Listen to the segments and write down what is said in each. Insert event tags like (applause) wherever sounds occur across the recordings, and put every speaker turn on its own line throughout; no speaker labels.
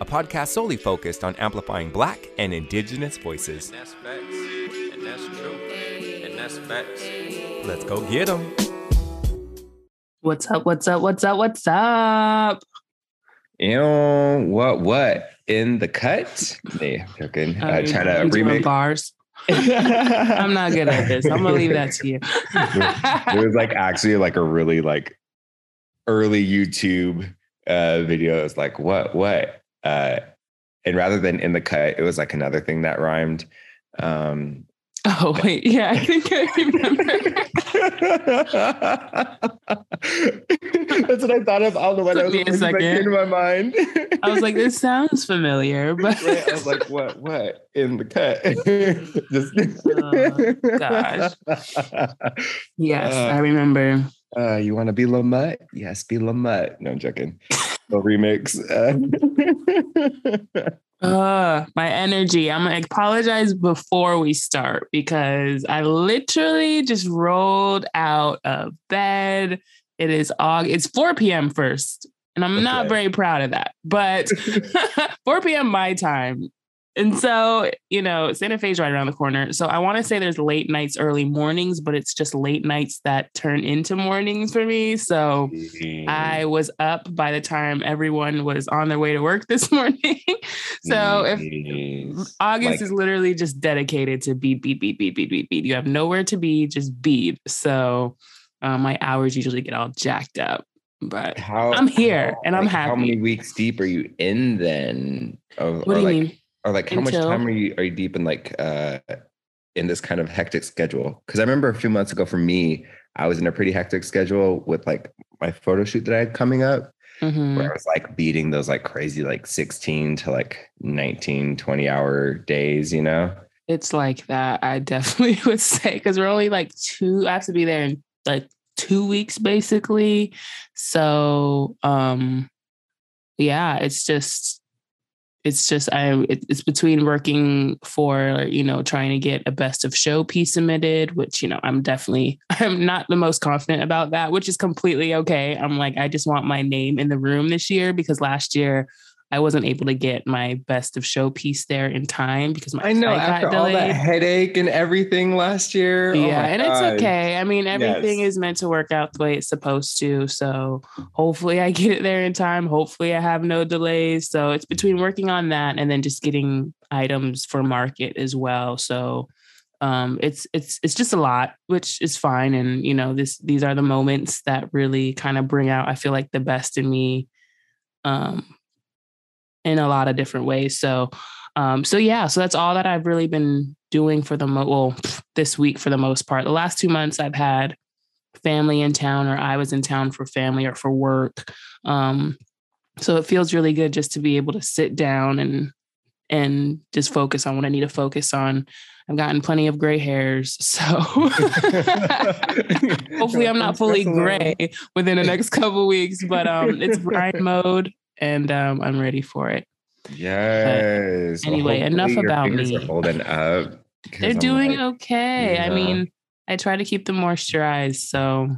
a podcast solely focused on amplifying black and indigenous voices.
And that's facts. And that's true. And that's facts.
Let's go get them.
What's up? What's up? What's up? What's up?
Ew, what, what? In the cut? Yeah, joking.
Uh,
Uh, try to remake.
bars. (laughs) I'm not good at this. I'm gonna leave that to you.
There was like actually like a really like early YouTube uh video. It was like, what, what? Uh, and rather than in the cut, it was like another thing that rhymed. Um,
oh wait, yeah, I think I remember. (laughs)
That's what I thought of. Don't know what
Took me a second.
into my mind.
I was like, this sounds familiar, (laughs) but
Right, I was like, what, what in the cut? (laughs) Just
Oh, yes,
Uh,
I remember.
uh, you want to be Lamut? Yes, be Lamut. No, I'm joking. Little remix. (laughs) Uh,
my energy. I'm gonna apologize before we start because I literally just rolled out of bed. It is August. It's 4 p.m. first, and I'm not very proud of that. But (laughs) (laughs) 4 p.m. my time. And so, you know, Santa Fe is right around the corner. So I want to say there's late nights, early mornings, but it's just late nights that turn into mornings for me. So I was up by the time everyone was on their way to work this (laughs) morning. so if August
Like-
is literally just dedicated to beat, beat, beat, beat, beat, beat, beat. You have nowhere to be, just beat. So uh, my hours usually get all jacked up. But
how
I'm here
how-
and I'm
like, How many weeks deep are you in then? Or,
what do you
like,
mean?
Or like how much time are you are you deep in like uh in this kind of hectic schedule? Because I remember a few months ago for me, I was in a pretty hectic schedule with like my photo shoot that I had coming up.
Mhm.
where I was like beating those like crazy like 16 to like 19, 20 hour days, you know?
It's like that. I definitely (laughs) would say because we're only like two. I have to be there in like two weeks basically. So um yeah, it's just it's just I it, it's between working for you know trying to get a best of show piece submitted, which you know I'm definitely (laughs) I'm not the most confident about that, which is completely okay. I'm like I just want my name in the room this year because last year I wasn't able to get my best of show piece there in time because my
I know
flight got
after all that
delayed.
headache and everything last year. oh
yeah,
my
and
God.
it's okay. I mean, everything
Yes.
is meant to work out the way it's supposed to. So hopefully I (laughs) get it there in time. Hopefully I have no delays. So it's between working on that and then just getting items for market as well. So um it's it's it's just a lot, which is fine. And you know, this these are the moments that really kind of bring out, I feel like the best in me um in a lot of different ways. So um, so yeah, so that's all that I've really been doing for the mo- well this week for the most part. The last two months I've had family in town, or I was in town for family or for work. Um, so it feels really good just to be able to sit down and and just focus on what I need to focus on. I've gotten plenty of gray hairs, (laughs) so (laughs) hopefully I'm not fully gray within the next couple weeks. But um, it's grind mode, and um, I'm ready for it.
Yes. Well,
anyway, enough
hopefully your
about me.
Are holding up.
They're
I'm
doing
like,
okay. I mean, I try to keep them moisturized, so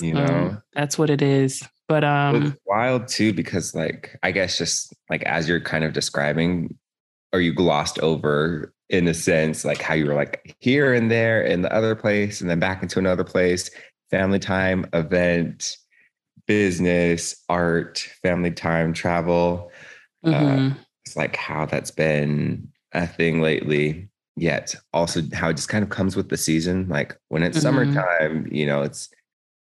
you know.
um, that's what it is. But um,
it's wild too because like i guess just like as you're kind of describing or you glossed over in a sense like how you were like here and there in the other place and then back into another place family time event business art family time travel
mhm.
it's like how that's been a thing lately yet also how it just kind of comes with the season like when it's
Mhm.
summertime you know it's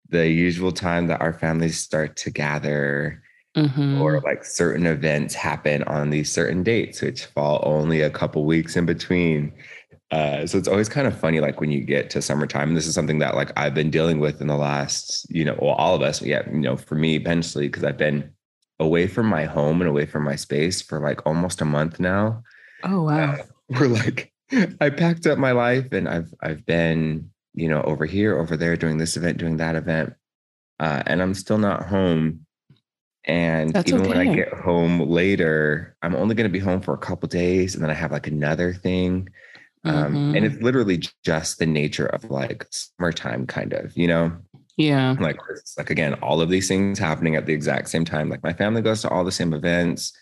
the usual time that our families start to gather
Mhm.
or like certain events happen on these certain dates which fall only a couple weeks in between uh, so it's always kind of funny like when you get to summertime and this is something that like i've been dealing with in the last you know well all of us yeah you know for me eventually because i've been away from my home and away from my space for like almost a month now
oh wow.
uh, (laughs) we're like, (laughs) I packed up my life and I've I've been, you know, over here, over there, doing this event, doing that event. Uh, and I'm still not home. And
That's
even when I get home later, I'm only going to be home for a couple days, and then I have like another thing. Um,
Mhm.
and it's literally just the nature of like summertime, kind of, you know?
Yeah.
like like again all of these things happening at the exact same time. Like my family goes to all the same events.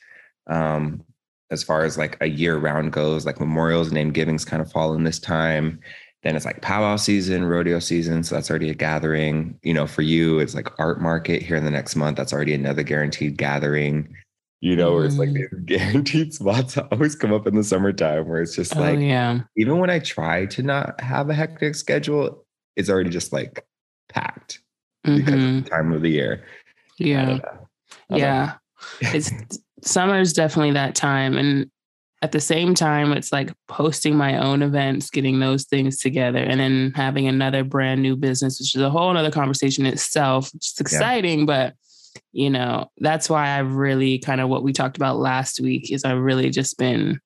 Um as far as like a year round goes like memorials and name givings kind of fall in this time. Then it's like powwow season rodeo season so that's already a gathering. You know for you it's like art market here in the next month. That's already another guaranteed gathering you know where it's like
Mm.
these (laughs) guaranteed spots (laughs) always come up in the summertime where it's just
Oh
like
yeah.
even when i try to not have a hectic schedule it's already just like packed because
Mhm.
of the time of the year.
Yeah. Yeah. it's (laughs) summer is definitely that time and at the same time it's like posting my own events getting those things together and then having another brand new business which is a whole other conversation itself it's exciting but you know that's why i've really kind of what we talked about last week is i've really just been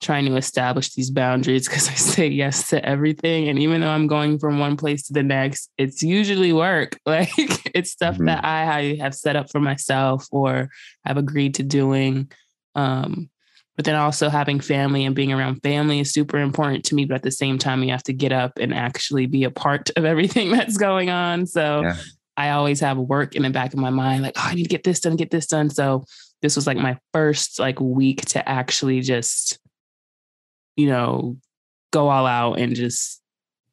trying to establish these boundaries because i (laughs) say yes to everything and even though i'm going from one place to the next it's usually work (laughs) like it's stuff
Mhm.
that i have set up for myself or have agreed to doing um but then also having family and being around family is super important to me but at the same time you have to get up and actually be a part (laughs) of everything that's going on so
Yeah.
I always have work in the back of my mind like oh i need to get this done get this done. So this was like my first like week to actually just you know go all out and just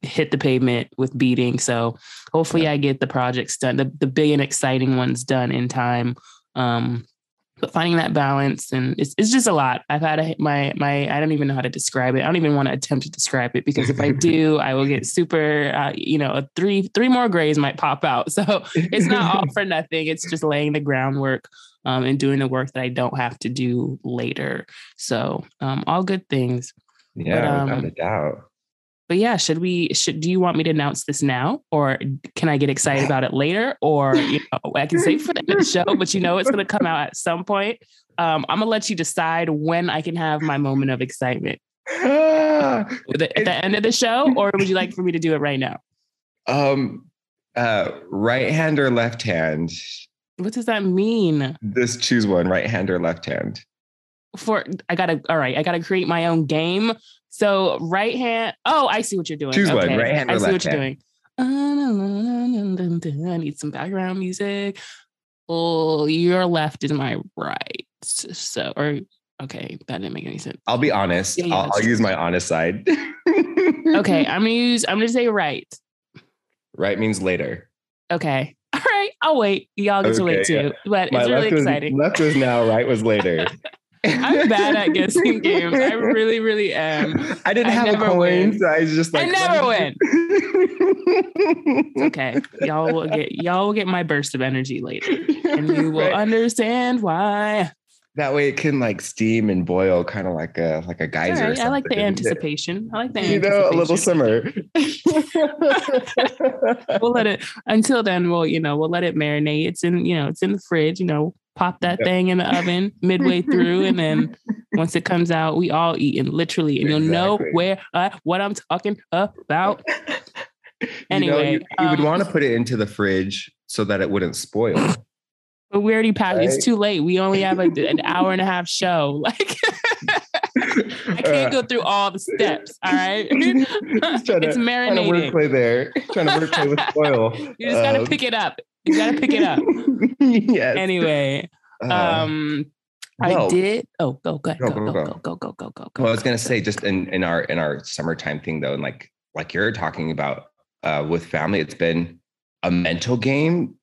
hit the pavement with beating. So hopefully i get the projects done the, the big and exciting ones done in time. Um but finding that balance and it's, it's just a lot. I've had a, my my i don't even know how to describe it. I don't even want to attempt to describe it because if i (laughs) do i will get super uh, you know a three three more grays might pop out. (laughs) So it's not all for nothing. It's just laying the groundwork um, and doing the work that i don't have to do later. So um, all good things.
Yeah,
um,
without a doubt.
But yeah should we should do you want me to announce this now? Or can i get excited about it later? Or you know i can say for the end of the show but you know it's going to come out at some point. Um, i'm going to let you decide when i can have my moment of excitement.
Ah, (laughs)
at the, at the end of the show or would you like for me to do it right now?
Um, uh, right hand or left hand?
what does that mean?
Just choose one, right hand or left hand.
for i gotta all right i gotta create my own game so right hand oh i see what you're doing.
Choose one, right hand or
i see
left
what you're doing. (laughs) I need some background music. Oh your left is my right. So or okay that didn't make any sense.
I'll be honest.
Yeah, yeah,
I'll, I'll use my honest side.
okay (laughs) i'm gonna use i'm gonna say right.
Right means later.
okay. (laughs) All right i'll wait. Y'all get to wait
Okay, yeah.
too but
My
it's really
left was,
exciting.
left was now, right was later.
I'm bad at guessing (laughs) games i really really am
I didn't
I
have a coin,
win.
so I was just like, I
never
win. (laughs)
okay y'all will get y'all will get my burst of energy later and you (laughs) will
Right.
understand why
That way it can like steam and boil, kind of like a like a geyser.
right, i like the anticipation i like the
You know, a little simmer.
we'll let it until then we'll you know we'll let it marinate it's in you know it's in the fridge you know pop that
Yep.
thing in the oven midway through and then (laughs) once it comes out we all eat and literally and you'll know where uh, what i'm talking about (laughs)
You know,
Anyway,
you, you would
um,
want to put it into the fridge so that it wouldn't spoil. (laughs)
but we already passed
Right.
it's too late we only have a, an hour and a half show like i can't go through all the steps all right
trying to,
it's
trying to
marinating
wordplay there. Trying to wordplay with oil.
you just gotta
Um,
pick it up you gotta pick it up (laughs)
yes.
anyway
Uh,
um i did oh go go
Go,
go
go,
go
go.
go go go go
Well, I was gonna
go.
say just in in our in our summertime thing though, and like like you're talking about uh, with family, it's been a mental game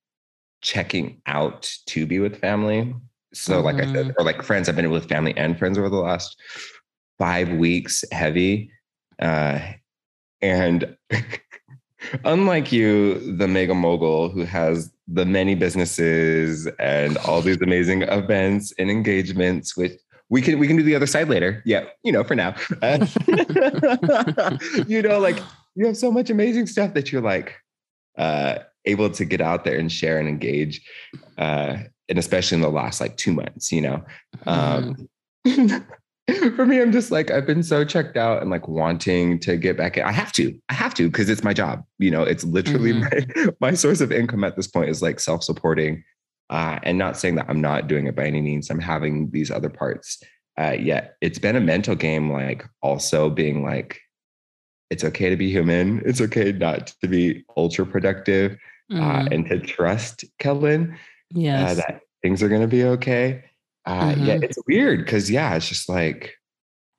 checking out to be with family. So like I
Mm-hmm.
said, or like friends, I've been with family and friends over the last five weeks, heavy. Uh, and (laughs) unlike you, the mega mogul who has the many businesses and all these amazing events and engagements, which we can we can do the other side later. Yeah, you know, for now. (laughs) You know, like you have so much amazing stuff that you're like uh able to get out there and share and engage. Uh and especially in the last like two months, you know. Um (laughs) for me, I'm just like, I've been so checked out and like wanting to get back in. I have to, I have to, because it's my job. You know, it's literally mm-hmm. my, (laughs) my source of income at this point is like self-supporting. Uh, and not saying that I'm not doing it by any means. I'm having these other parts. Uh, yet it's been a mental game, like also being like, it's okay to be human. It's okay not to be ultra productive uh, mm-hmm. uh, and to trust Kellen.
Yes.
Uh, that things are going to be okay. Uh, mm-hmm. Yeah, it's weird because yeah, it's just like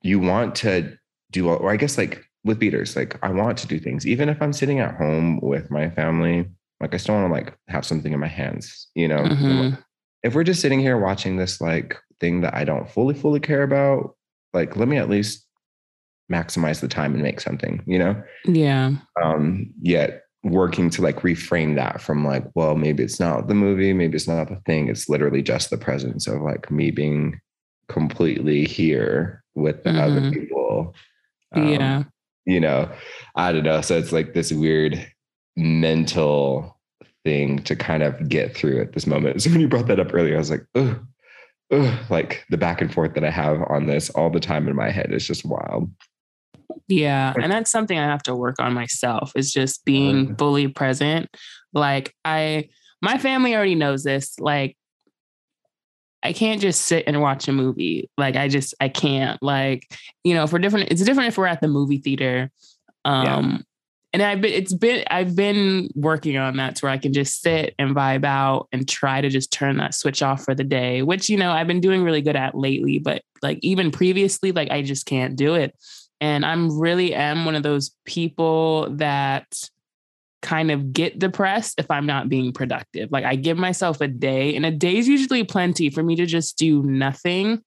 you want to do, or I guess like with beaters, like I want to do things, even if I'm sitting at home with my family. Like I still want to like have something in my hands, you know. Mm-hmm. If we're just sitting here watching this like thing that I don't fully fully care about, like let me at least maximize the time and make something, you know.
Yeah.
Um. Yet working to like reframe that from like, well, maybe it's not the movie, maybe it's not the thing. It's literally just the presence of like me being completely here with the mm-hmm. other people.
Um, yeah.
You know, I don't know. So it's like this weird mental thing to kind of get through at this moment. (laughs) So when you brought that up earlier, I was like, oh, like the back and forth that I have on this all the time in my head is just wild.
Yeah. And that's something I have to work on myself is just being fully present. Like I my family already knows this. Like I can't just sit and watch a movie. Like I just I can't. Like, you know, for different it's different if we're at the movie theater. Um yeah. and I've been it's been I've been working on that to where I can just sit and vibe out and try to just turn that switch off for the day, which you know I've been doing really good at lately, but like even previously, like I just can't do it. And I'm really am one of those people that kind of get depressed if I'm not being productive. Like I give myself a day, and a day is usually plenty for me to just do nothing.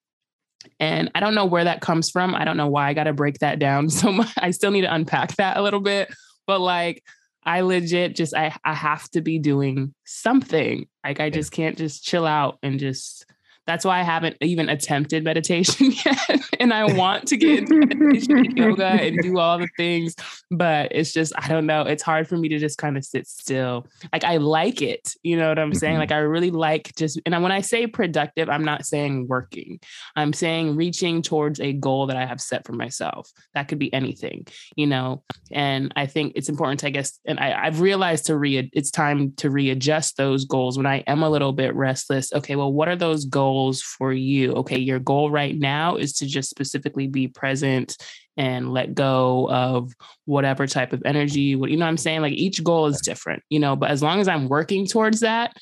And I don't know where that comes from. I don't know why I got to break that down (laughs) so much. I still need to unpack that a little bit. But like, I legit just I I have to be doing something. Like I just can't just chill out and just that's why I haven't even attempted meditation (laughs) yet. and I want to get meditation yoga and do all the things, but it's just, I don't know. It's hard for me to just kind of sit still. Like I like it. You know what I'm saying? Mm-hmm. Like I really like just, and when I say productive, I'm not saying working. I'm saying reaching towards a goal that I have set for myself. That could be anything, you know? And I think it's important to, I guess, and I, I've realized to re, it's time to readjust those goals when I am a little bit restless. Okay, well, what are those goals? Goals for you. Okay, your goal right now is to just specifically be present and let go of whatever type of energy. What you know I'm saying? Like each goal is different, you know, but as long as I'm working towards that,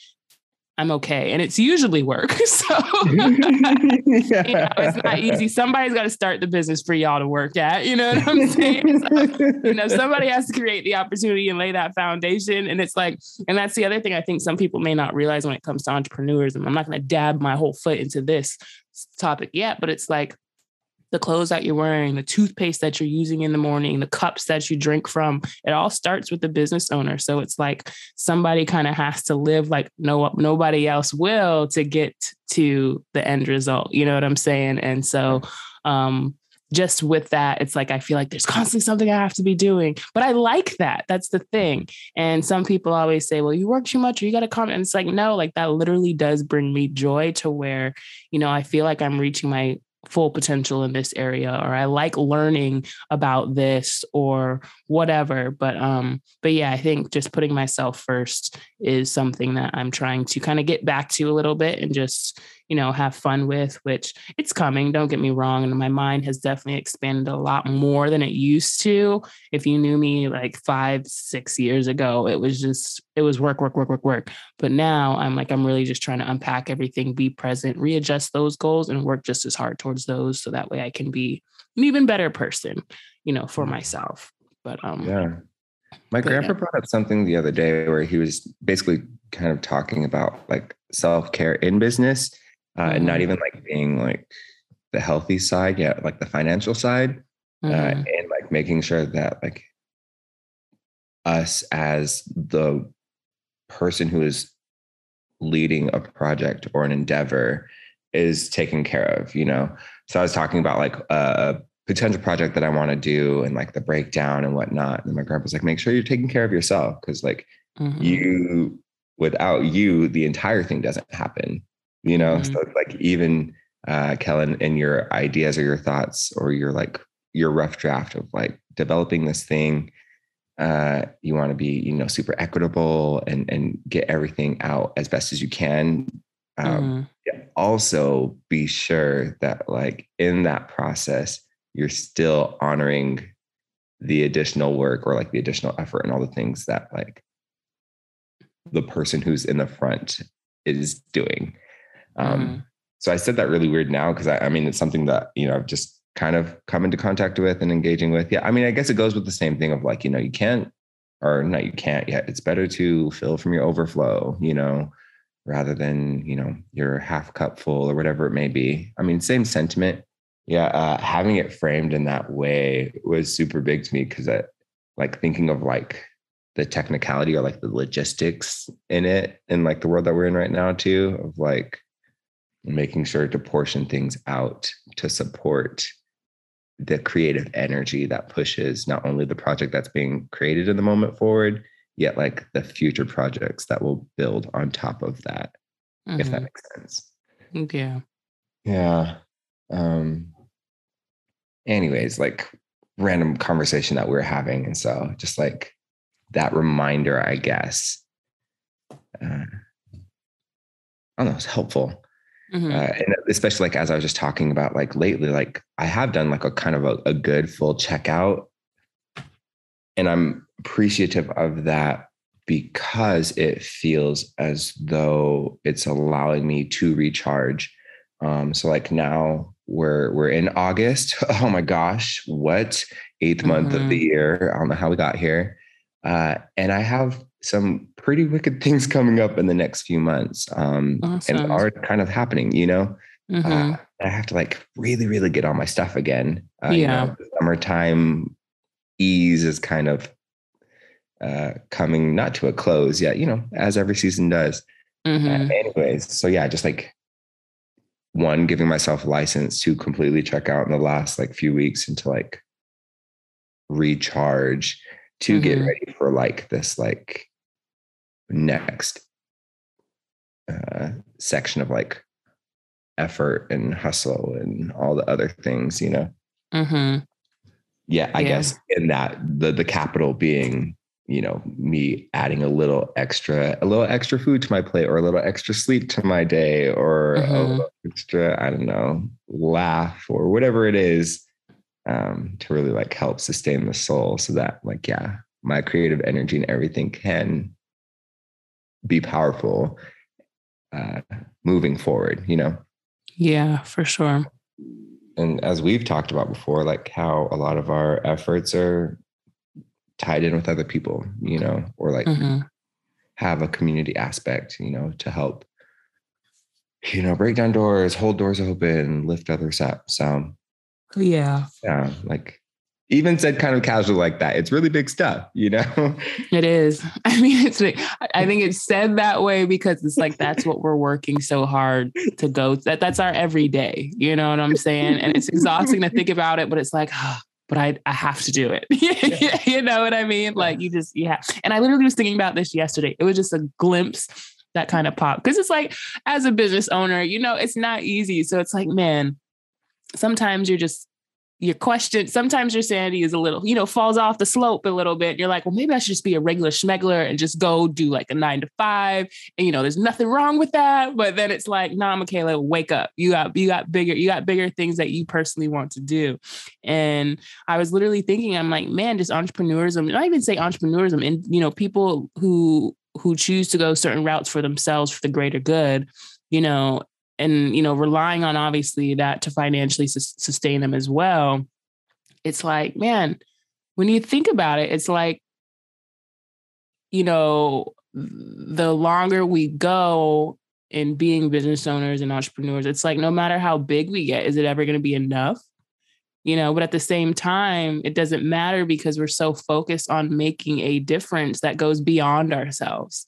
I'm okay. And it's usually work. (laughs) So (laughs) (laughs) you know, it's not easy. Somebody's got to start the business for y'all to work at. You know what I'm saying? So, you know, somebody has to create the opportunity and lay that foundation. And it's like, and that's the other thing I think some people may not realize when it comes to entrepreneurs. And I'm not going to dab my whole foot into this topic yet, but it's like the clothes that you're wearing, the toothpaste that you're using in the morning, the cups that you drink from, it all starts with the business owner. So it's like somebody kind of has to live like no nobody else will to get to the end result. You know what I'm saying? And so um just with that, it's like I feel like there's constantly something I have to be doing. But I like that. That's the thing. And some people always say, well, you work too much or you got to comment. And it's like, no, like that literally does bring me joy to where, you know, I feel like I'm reaching my full potential in this area or I like learning about this or whatever but um but yeah I think just putting myself first is something that I'm trying to kind of get back to a little bit and just you know, have fun with, which it's coming, don't get me wrong. And my mind has definitely expanded a lot more than it used to. If you knew me like five, six years ago, it was just, it was work, work, work, work, work. But now I'm like, I'm really just trying to unpack everything, be present, readjust those goals, and work just as hard towards those. So that way I can be an even better person, you know, for myself. But um,
yeah. My grandpa brought up something the other day where he was basically kind of talking about like self care in business uh, and not mm-hmm. even like being like the healthy side yet like the financial side uh, mm-hmm. uh, and like making sure that like us as the person who is leading a project or an endeavor is taken care of you know so i was talking about like a potential project that i want to do and like the breakdown and whatnot and my grandpa's like make sure you're taking care of yourself because like mm-hmm. you without you the entire thing doesn't happen you know mm-hmm. so it's like even uh, Kellen, and your ideas or your thoughts or your like your rough draft of like developing this thing. Uh, you want to be, you know, super equitable and and get everything out as best as you can. Um,
Mhm.
Also, be sure that like in that process, you're still honoring the additional work or like the additional effort and all the things that like the person who's in the front is doing. Um,
Mhm.
So I said that really weird now because I, I mean it's something that you know I've just kind of come into contact with and engaging with. Yeah, I mean I guess it goes with the same thing of like you know you can't or no you can't yet. It's better to fill from your overflow, you know, rather than you know your half cup full or whatever it may be. I mean same sentiment. Yeah, uh, having it framed in that way was super big to me because I like thinking of like the technicality or like the logistics in it and like the world that we're in right now too of like making sure to portion things out to support the creative energy that pushes not only the project that's being created in the moment forward yet like the future projects that will build on top of that if that
Mhm.
makes sense
Yeah.
yeah um anyways like random conversation that we're having and so just like that reminder i guess uh, i don't know it's helpful
Mhm.
uh, and especially like as I was just talking about, like lately, like I have done like a kind of a, a good full checkout, and I'm appreciative of that because it feels as though it's allowing me to recharge. Um, so like now we're we're in August. (laughs) Oh my gosh, what 8th month of the year? I don't know how we got here. Uh, and I have some pretty wicked (laughs) things coming up in the next few months. Um, and
Awesome.
it's already kind of happening, you know.
Mhm.
Uh, I have to like really, really get on my stuff again. Uh, you
Yeah.
know, the summertime ease is kind of uh, coming not to a close yet, you know, as every season does. Uh,
Mhm.
anyways, so yeah, just like one, giving myself license to completely check out in the last like few weeks and to like recharge to get
Mhm.
ready for like this like next uh, section of like effort and hustle and all the other things, you know.
Mhm.
Yeah, I
Yeah.
guess in that the the capital being, you know, me adding a little extra, a little extra food to my plate or a little extra sleep to my day or a
Mhm.
little extra, I don't know, laugh or whatever it is, um, to really like help sustain the soul so that like, yeah, my creative energy and everything can be powerful uh moving forward, you know.
Yeah, for sure.
and as we've talked about before, like how a lot of our efforts are tied in with other people, you know, or like
Mhm.
have a community aspect, you know, to help, you know, break down doors, hold doors open, lift others up. So
Yeah,
yeah, like even said kind of casual like that. It's really big stuff, you know? (laughs)
it is. (laughs) I mean, it's. like- I think it's said that way because it's like that's what we're working so hard to go. That that's our everyday. You know what I'm saying? And it's exhausting to think about it, but it's like, ah, but I I have to do it. (laughs) you know what I mean? Like you just yeah. And I literally was thinking about this yesterday. It was just a glimpse that kind of popped because it's like as a business owner, you know, it's not easy. So it's like, man, sometimes you're just your question sometimes your sanity is a little you know falls off the slope a little bit. You're like well maybe i should just be a regular schmegler and just go do like a nine to five. And you know there's nothing wrong with that but then it's like nah michaela wake up. You got you got bigger you got bigger things that you personally want to do. And i was literally thinking i'm like man just entrepreneurism not even say entrepreneurism and you know people who who choose to go certain routes for themselves for the greater good you know and you know relying on obviously that to financially sus- sustain them as well it's like man when you think about it it's like you know the longer we go in being business owners and entrepreneurs it's like no matter how big we get is it ever going to be enough? You know but at the same time it doesn't matter because we're so focused on making a difference that goes beyond ourselves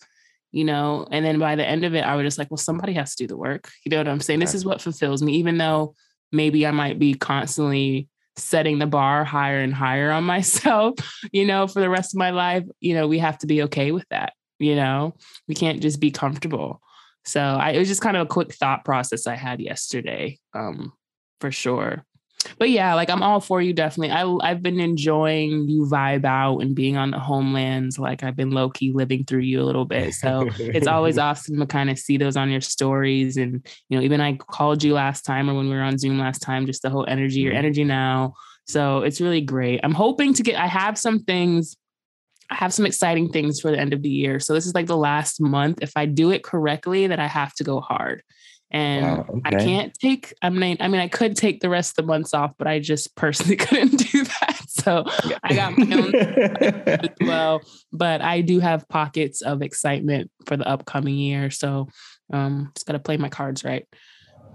you know and then by the end of it i was just like well somebody has to do the work. You know what i'm saying? This is what fulfills me even though maybe i might be constantly setting the bar higher and higher on (laughs) myself you know for the rest of my life you know we have to be okay with that you know? We can't just be comfortable. So I, it was just kind of a quick thought process I had yesterday, um, for sure. But yeah, like I'm all for you. Definitely, I I've been enjoying you vibe out and being on the homelands. Like I've been low key living through you a little bit. So it's always (laughs) awesome to kind of see those on your stories. And you know, even I called you last time or when we were on Zoom last time, just the whole energy, your mm-hmm. energy now. So it's really great. I'm hoping to get. I have some things I have some exciting things for the end of the year. So this is like the last month. If I do it correctly, that I have to go hard. And wow, okay. I can't take, I mean, I mean, I could take the rest of the months off, but I just personally (laughs) couldn't do that. So yeah. I got my own (laughs) as well. But I do have pockets of excitement for the upcoming year. So um just gotta play my cards right.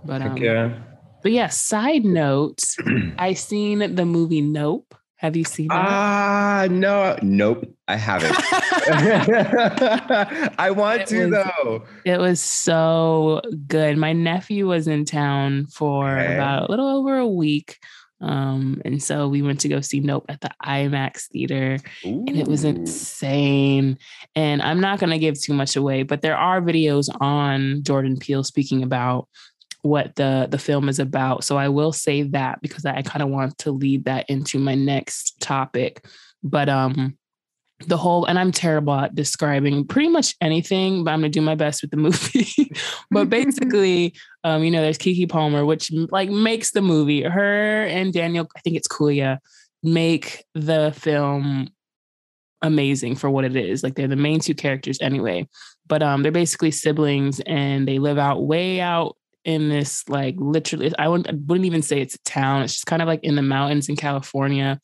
But um yeah. But yeah, side note, (clears throat) I seen the movie Nope. Have you seen that?
Ah, uh, no, nope, I haven't. (laughs) (laughs) I want it to
was,
though.
It was so good. My nephew was in town for okay. about a little over a week. Um, and so we went to go see Nope at the IMAX theater, Ooh. and it was insane. And I'm not going to give too much away, but there are videos on Jordan Peele speaking about what the the film is about. So I will say that because I kind of want to lead that into my next topic. But um the whole and I'm terrible at describing pretty much anything, but I'm gonna do my best with the movie. (laughs) but (laughs) basically, um, you know, there's Keke Palmer, which like makes the movie. Her and Daniel, I think it's Kaluuya, make the film amazing for what it is. Like they're the main two characters anyway. But um, they're basically siblings and they live out way out in this like literally I wouldn't, I wouldn't even say it's a town it's just kind of like in the mountains in california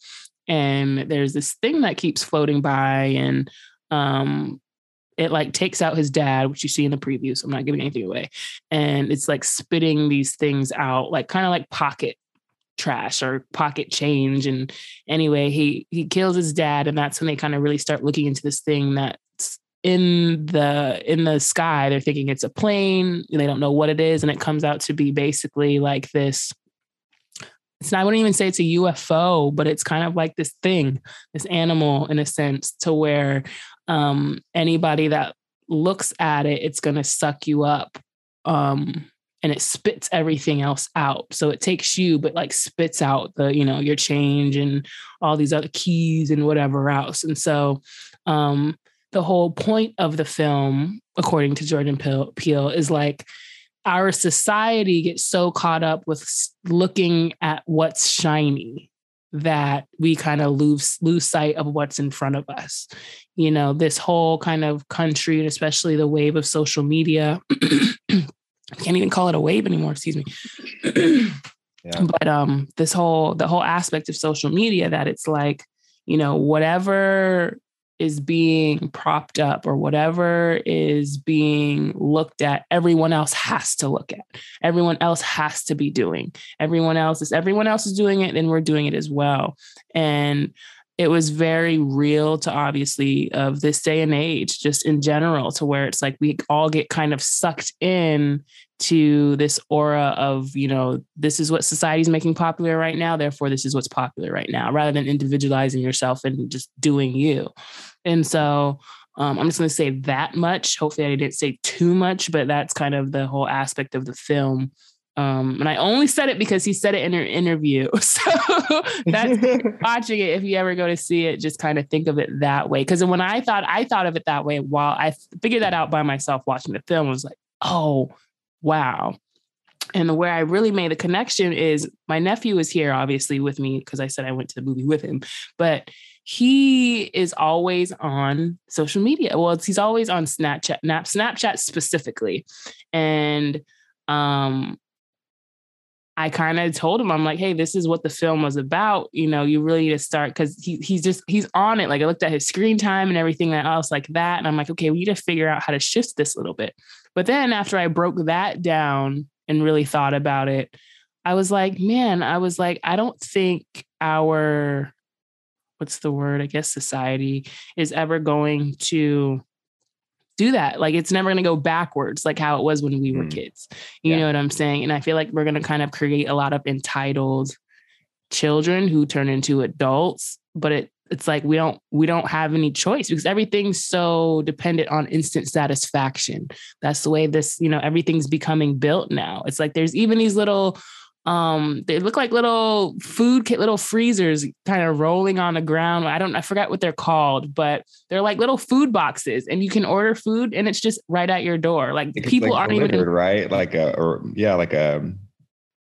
and there's this thing that keeps floating by and um it like takes out his dad which you see in the preview so i'm not giving anything away and it's like spitting these things out like kind of like pocket trash or pocket change and anyway he he kills his dad and that's when they kind of really start looking into this thing that's in the in the sky they're thinking it's a plane they don't know what it is and it comes out to be basically like this it's not, I wouldn't even say it's a UFO, but it's kind of like this thing, this animal in a sense, to where um, anybody that looks at it, it's going to suck you up. Um, and it spits everything else out. So it takes you, but like spits out the, you know, your change and all these other keys and whatever else. And so um, the whole point of the film, according to Jordan Peele, is like our society gets so caught up with looking at what's shiny that we kind of lose lose sight of what's in front of us. You know, this whole kind of country, and especially the wave of social media. I (clears throat) can't even call it a wave anymore, excuse me. (clears throat) yeah. But um this whole the whole aspect of social media that it's like, you know, whatever is being propped up or whatever is being looked at, everyone else has to look at. Everyone else has to be doing. Everyone else is everyone else is doing it, then we're doing it as well. And it was very real to obviously of this day and age, just in general, to where it's like we all get kind of sucked in to this aura of, you know, this is what society's making popular right now, therefore this is what's popular right now, rather than individualizing yourself and just doing you. And so um, I'm just going to say that much. Hopefully, I didn't say too much, but that's kind of the whole aspect of the film. Um, and I only said it because he said it in an interview. (laughs) So that's (laughs) watching it. If you ever go to see it, just kind of think of it that way. Because when I thought I thought of it that way, while I figured that out by myself watching the film, I was like, oh, wow. And where I really made the connection is my nephew was here, obviously, with me because I said I went to the movie with him. But he is always on social media. Well, he's always on Snapchat, Snapchat specifically. And um, I kind of told him, I'm like, hey, this is what the film was about. You know, you really need to start because he he's just he's on it. Like I looked at his screen time and everything else like that. And I'm like, okay, we need to figure out how to shift this a little bit. But then after I broke that down and really thought about it, I was like, man, I was like, I don't think our what's the word? I guess society is ever going to do that. Like it's never going to go backwards like how it was when we were mm. kids. You yeah. know what I'm saying? And I feel like we're going to kind of create a lot of entitled children who turn into adults, but it it's like we don't we don't have any choice because everything's so dependent on instant satisfaction. That's the way this you know everything's becoming built now. It's like there's even these little um they look like little food kit little freezers kind of rolling on the ground. I don't i forgot what they're called but they're like little food boxes and you can order food and it's just right at your door. Like people
like
aren't even
right? Like a or yeah like a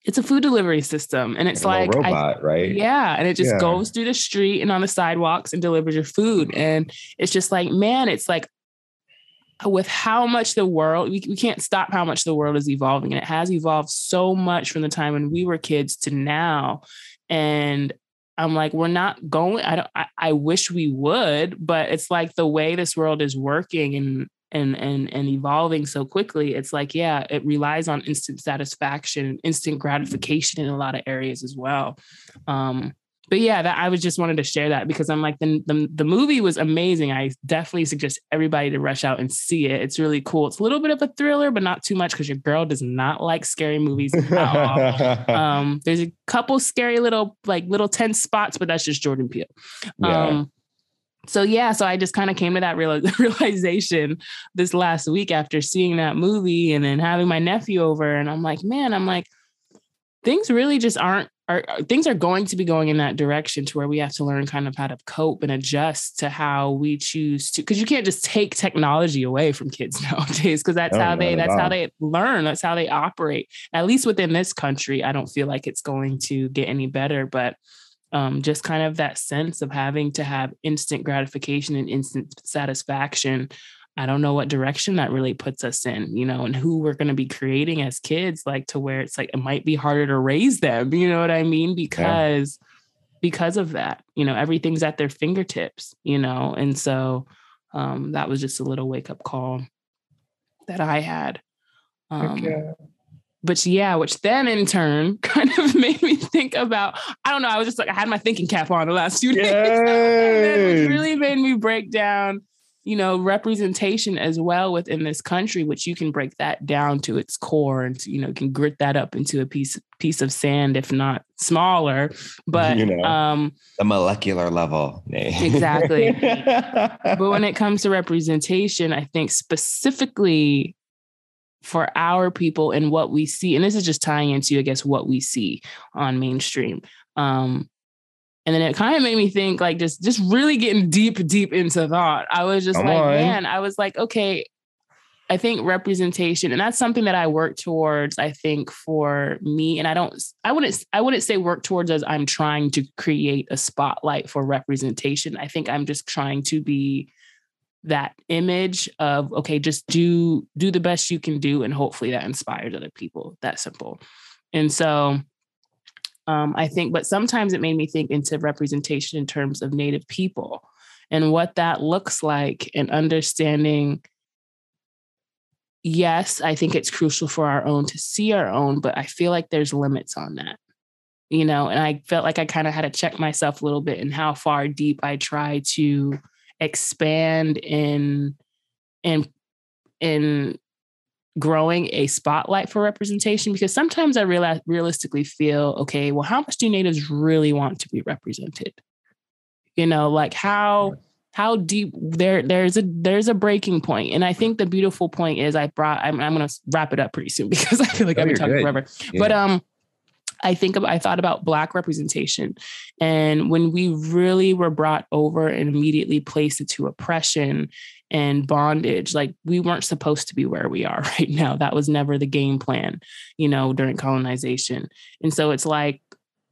it's a food delivery system and it's like,
like robot,
I,
right?
Yeah. And it just
Yeah.
goes through the street and on the sidewalks and delivers your food. And it's just like, man, it's like with how much the world, we, we can't stop how much the world is evolving. And it has evolved so much from the time when we were kids to now. And I'm like, we're not going. I don't. I, I wish we would, but it's like the way this world is working and and and and evolving so quickly. It's like, yeah, it relies on instant satisfaction, instant gratification in a lot of areas as well. Um, but yeah, that I was just wanted to share that because I'm like the, the the movie was amazing. I definitely suggest everybody to rush out and see it. It's really cool. It's a little bit of a thriller, but not too much because your girl does not like scary movies. at all. (laughs) um, there's a couple scary little like little tense spots, but that's just Jordan Peele.
Yeah.
So yeah, so I just kind of came to that real- (laughs) realization this last week after seeing that movie and then having my nephew over, and I'm like, man, I'm like, things really just aren't. Are, are- things are going to be going in that direction to where we have to learn kind of how to cope and adjust to how we choose to because you can't just take technology away from kids (laughs) nowadays because that's
No,
how they
at
that's how they learn that's how they operate at least within this country i don't feel like it's going to get any better but um, just kind of that sense of having to have instant gratification and instant satisfaction. I don't know what direction that really puts us in, you know, and who we're going to be creating as kids, like to where it's like it might be harder to raise them, (laughs) you know what I mean? Because because of that, you know, everything's at their fingertips, you know, and so um, that was just a little wake up call that I had. Um, but yeah, which then in turn (laughs) kind of made me think about, I don't know, I was just like, I had my thinking cap on the last few (laughs) days. and then which really made me break down, you know, representation as well within this country, which you can break that down to its core and, you know, can grit that up into a piece piece of sand, if not smaller. But
You know.
um,
the molecular level. (laughs)
Exactly. but when it comes to representation, I think specifically for our people and what we see, and this is just tying into, I guess, what we see on mainstream. Um, and then it kind of made me think, like, just just really getting deep, deep into thought. I was just
Come
like,
on.
man, I was like, okay, I think representation, and that's something that I work towards. I think for me, and I don't, I wouldn't, I wouldn't say work towards as I'm trying to create a spotlight for representation. I think I'm just trying to be that image of okay, just do do the best you can do, and hopefully that inspires other people. That simple. And so, um, I think, but sometimes it made me think into representation in terms of Native people and what that looks like, and understanding yes, I think it's crucial for our own to see our own, but I feel like there's limits on that. You know, and I felt like I kind of had to check myself a little bit in how far deep I try to expand in in in growing a spotlight for representation because sometimes I realize realistically feel okay, well, how much do natives really want to be represented? You know, like how how deep there there's a there's a breaking point and i think the beautiful point is i brought i'm, I'm going to wrap it up pretty soon (laughs) because i feel like
No,
i've been talking
good.
forever
Yeah.
but um i think of, i thought about black representation. And when we really were brought over and immediately placed into oppression and bondage like we weren't supposed to be where we are (laughs) right now. That was never the game plan you know during colonization. And so it's like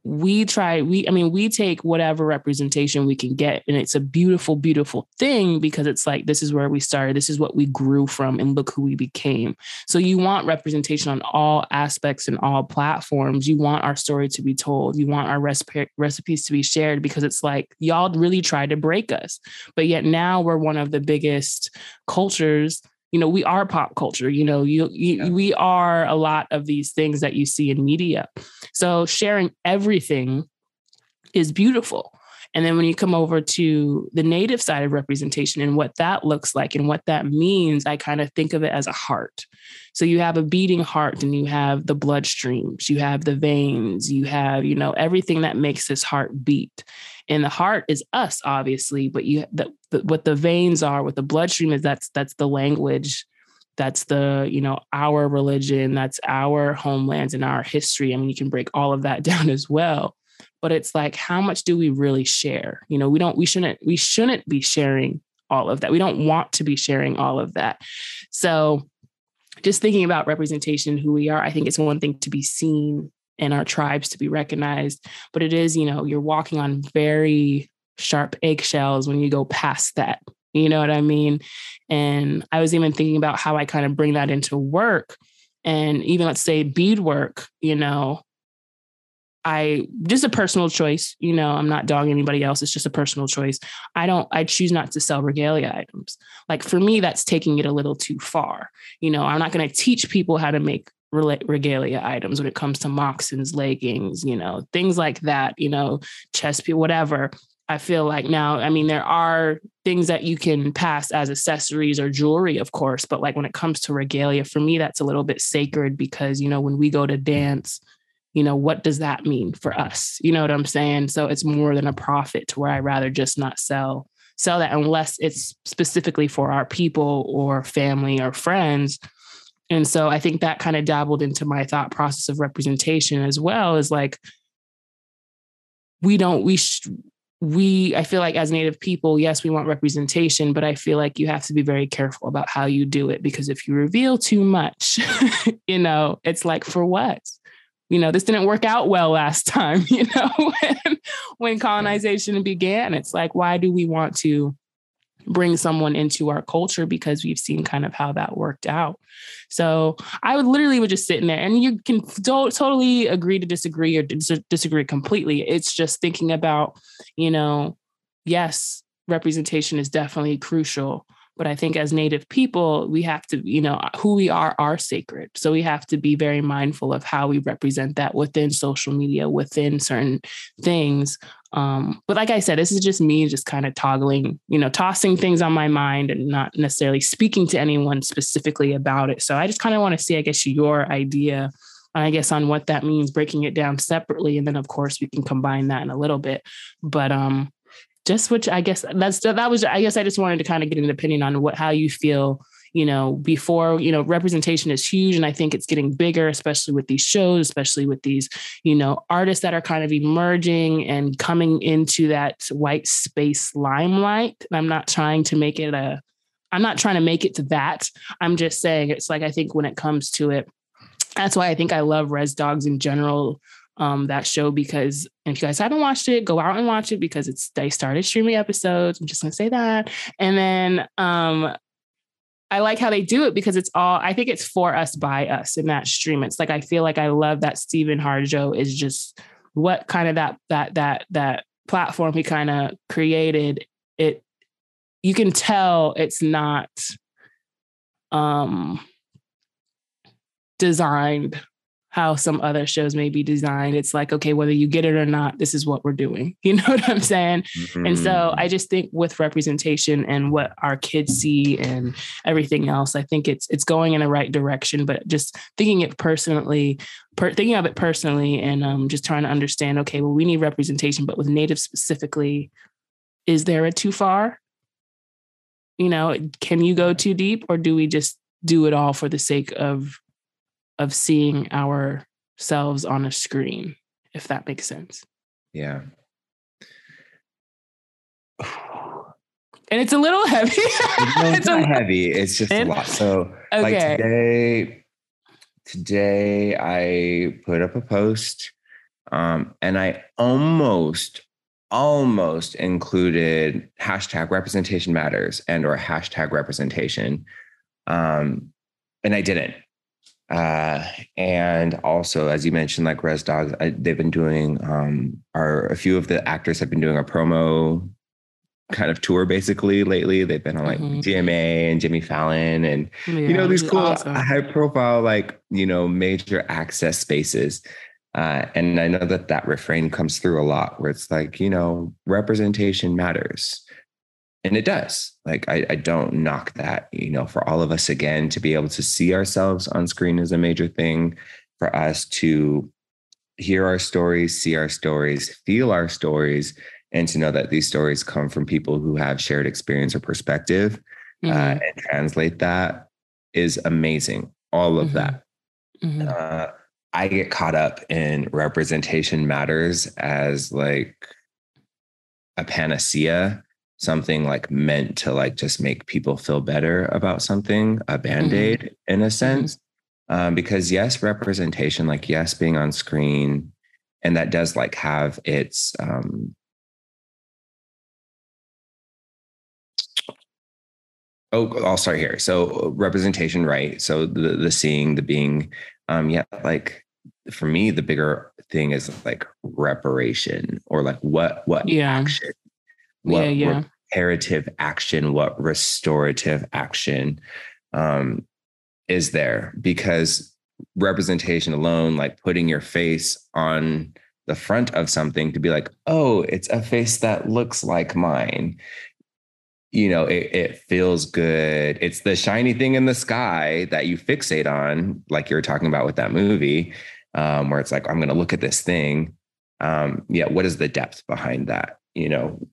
we try we i mean we take whatever representation we can get and it's a beautiful beautiful thing because it's like this is where we started this is what we grew from and look who we became. So you want representation on all aspects and all platforms. You want our story to be told. You want our recipe, recipes to be shared because it's like y'all really tried to break us. But yet now we're one of the biggest cultures you know we are pop culture you know you, you
Yeah.
we are a lot of these things that you see in media so sharing everything is beautiful And then when you come over to the native side of representation and what that looks like and what that means, I kind of think of it as a heart. So you have a beating heart and you have the bloodstreams, you have the veins, you have, you know, everything that makes this heart beat. And the heart is us, obviously, but you the, the, what the veins are, what the bloodstream is, that's that's the language that's the you know our religion that's our homelands and our history i mean you can break all of that (laughs) down as well but it's like how much do we really share you know we don't we shouldn't we shouldn't be sharing all of that we don't want to be sharing all of that so just thinking about representation who we are i think it's one thing to be seen in our tribes to be recognized but it is you know you're walking on very sharp eggshells when you go past that you know what I mean? And I was even thinking about how I kind of bring that into work. And even let's say beadwork, you know, I just a personal choice, you know, I'm not dogging anybody else. It's just a personal choice. I don't, I choose not to sell regalia items. Like for me, that's taking it a little too far. You know, I'm not going to teach people how to make regalia items when it comes to moccasins, leggings, you know, things like that, you know, chest whatever. I feel like now, I mean, there are things that you can pass as accessories or jewelry, of course, but like when it comes to regalia, for me, that's a little bit sacred because, you know, when we go to dance, you know, what does that mean for us? You know what I'm saying? So it's more than a profit to where I rather just not sell sell that unless it's specifically for our people or family or friends. And so I think that kind of dabbled into my thought process of representation as well is like we don't we sh- we i feel like as native people yes we want representation but i feel like you have to be very careful about how you do it because if you reveal too much (laughs) you know it's like for what you know this didn't work out well last (laughs) time you know when, when colonization began it's like why do we want to bring someone into our culture because we've seen kind of how that worked out. So I would literally would just sit in there and you can do- totally agree to disagree or dis- disagree completely. It's just thinking about, you know, yes, representation is definitely crucial, but I think as Native people, we have to, you know, who we are are sacred. So we have to be very mindful of how we represent that within social media, within certain things. Um, but like I said, this is just me just kind of toggling, you know, tossing things on my mind and not necessarily speaking to anyone specifically about it. So I just kind of want to see, I guess, your idea I guess on what that means, breaking it down separately, and then of course we can combine that in a little bit. But um, just which I guess that's that was I guess I just wanted to kind of get an opinion on what how you feel you know before you know representation is huge and i think it's getting bigger especially with these shows especially with these you know artists that are kind of emerging and coming into that white space limelight. I'm not trying to make it a i'm not trying to make it to that. I'm just saying it's like i think when it comes to it that's why i think i love res dogs in general um, that show because if you guys haven't watched it, go out and watch it because it's they started streaming episodes. I'm just gonna say that. And then um, I like how they do it because it's all I think it's for us by us in that stream. It's like I feel like I love that Sterlin Harjo is just what kind of that that that that platform he kind of created. It you can tell it's not um designed how some other shows may be designed. It's like, okay, whether you get it or not, this is what we're doing. (laughs) You know what I'm saying? Mm-hmm. And so mm-hmm. I just think with representation and what our kids see and everything else, I think it's it's going in the right direction. But just thinking it personally, per, thinking of it personally, and um, just trying to understand, okay, well, we need representation, but with Native specifically, is there a too far? You know, can you go too deep, or do we just do it all for the sake of of seeing ourselves on a screen, if that makes sense.
Yeah. (sighs)
And it's a little heavy.
it's, (laughs) not heavy. It's just a lot. So okay. like today, today I put up a post um, and I almost, almost included hashtag representation matters and or hashtag representation. Um, and I didn't uh, and also, as you mentioned, like Res Dogs, I, they've been doing, um, are a few of the actors have been doing a promo kind of tour basically lately. They've been on like mm-hmm. GMA and Jimmy Fallon and, yeah, you know, these cool awesome. high profile, like, you know, major access spaces. Uh, and I know that that refrain comes through a lot where it's like, you know, representation matters. And it does. Like, I, I don't knock that, you know, for all of us again to be able to see ourselves on screen is a major thing for us to hear our stories, see our stories, feel our stories, and to know that these stories come from people who have shared experience or perspective uh, mm-hmm. uh, and translate that is amazing. All of mm-hmm. that. Mm-hmm. Uh, I get caught up in representation matters as like a panacea, something like meant to like just make people feel better about something, a band aid mm-hmm. in a mm-hmm. sense. Um, because yes, representation, like yes, being on screen, and that does like have its um, oh i'll start here so representation right so the the seeing the being um yeah like for me the bigger thing is like reparation or like what what
yeah.
action what
yeah, yeah.
reparative action what restorative action um is there because representation alone like putting your face on the front of something to be like oh it's a face that looks like mine you know, it, it feels good. It's the shiny thing in the sky that you fixate on, like you're talking about with that movie, um, where it's like, I'm going to look at this thing. Um, yeah, what is the depth behind that? You know,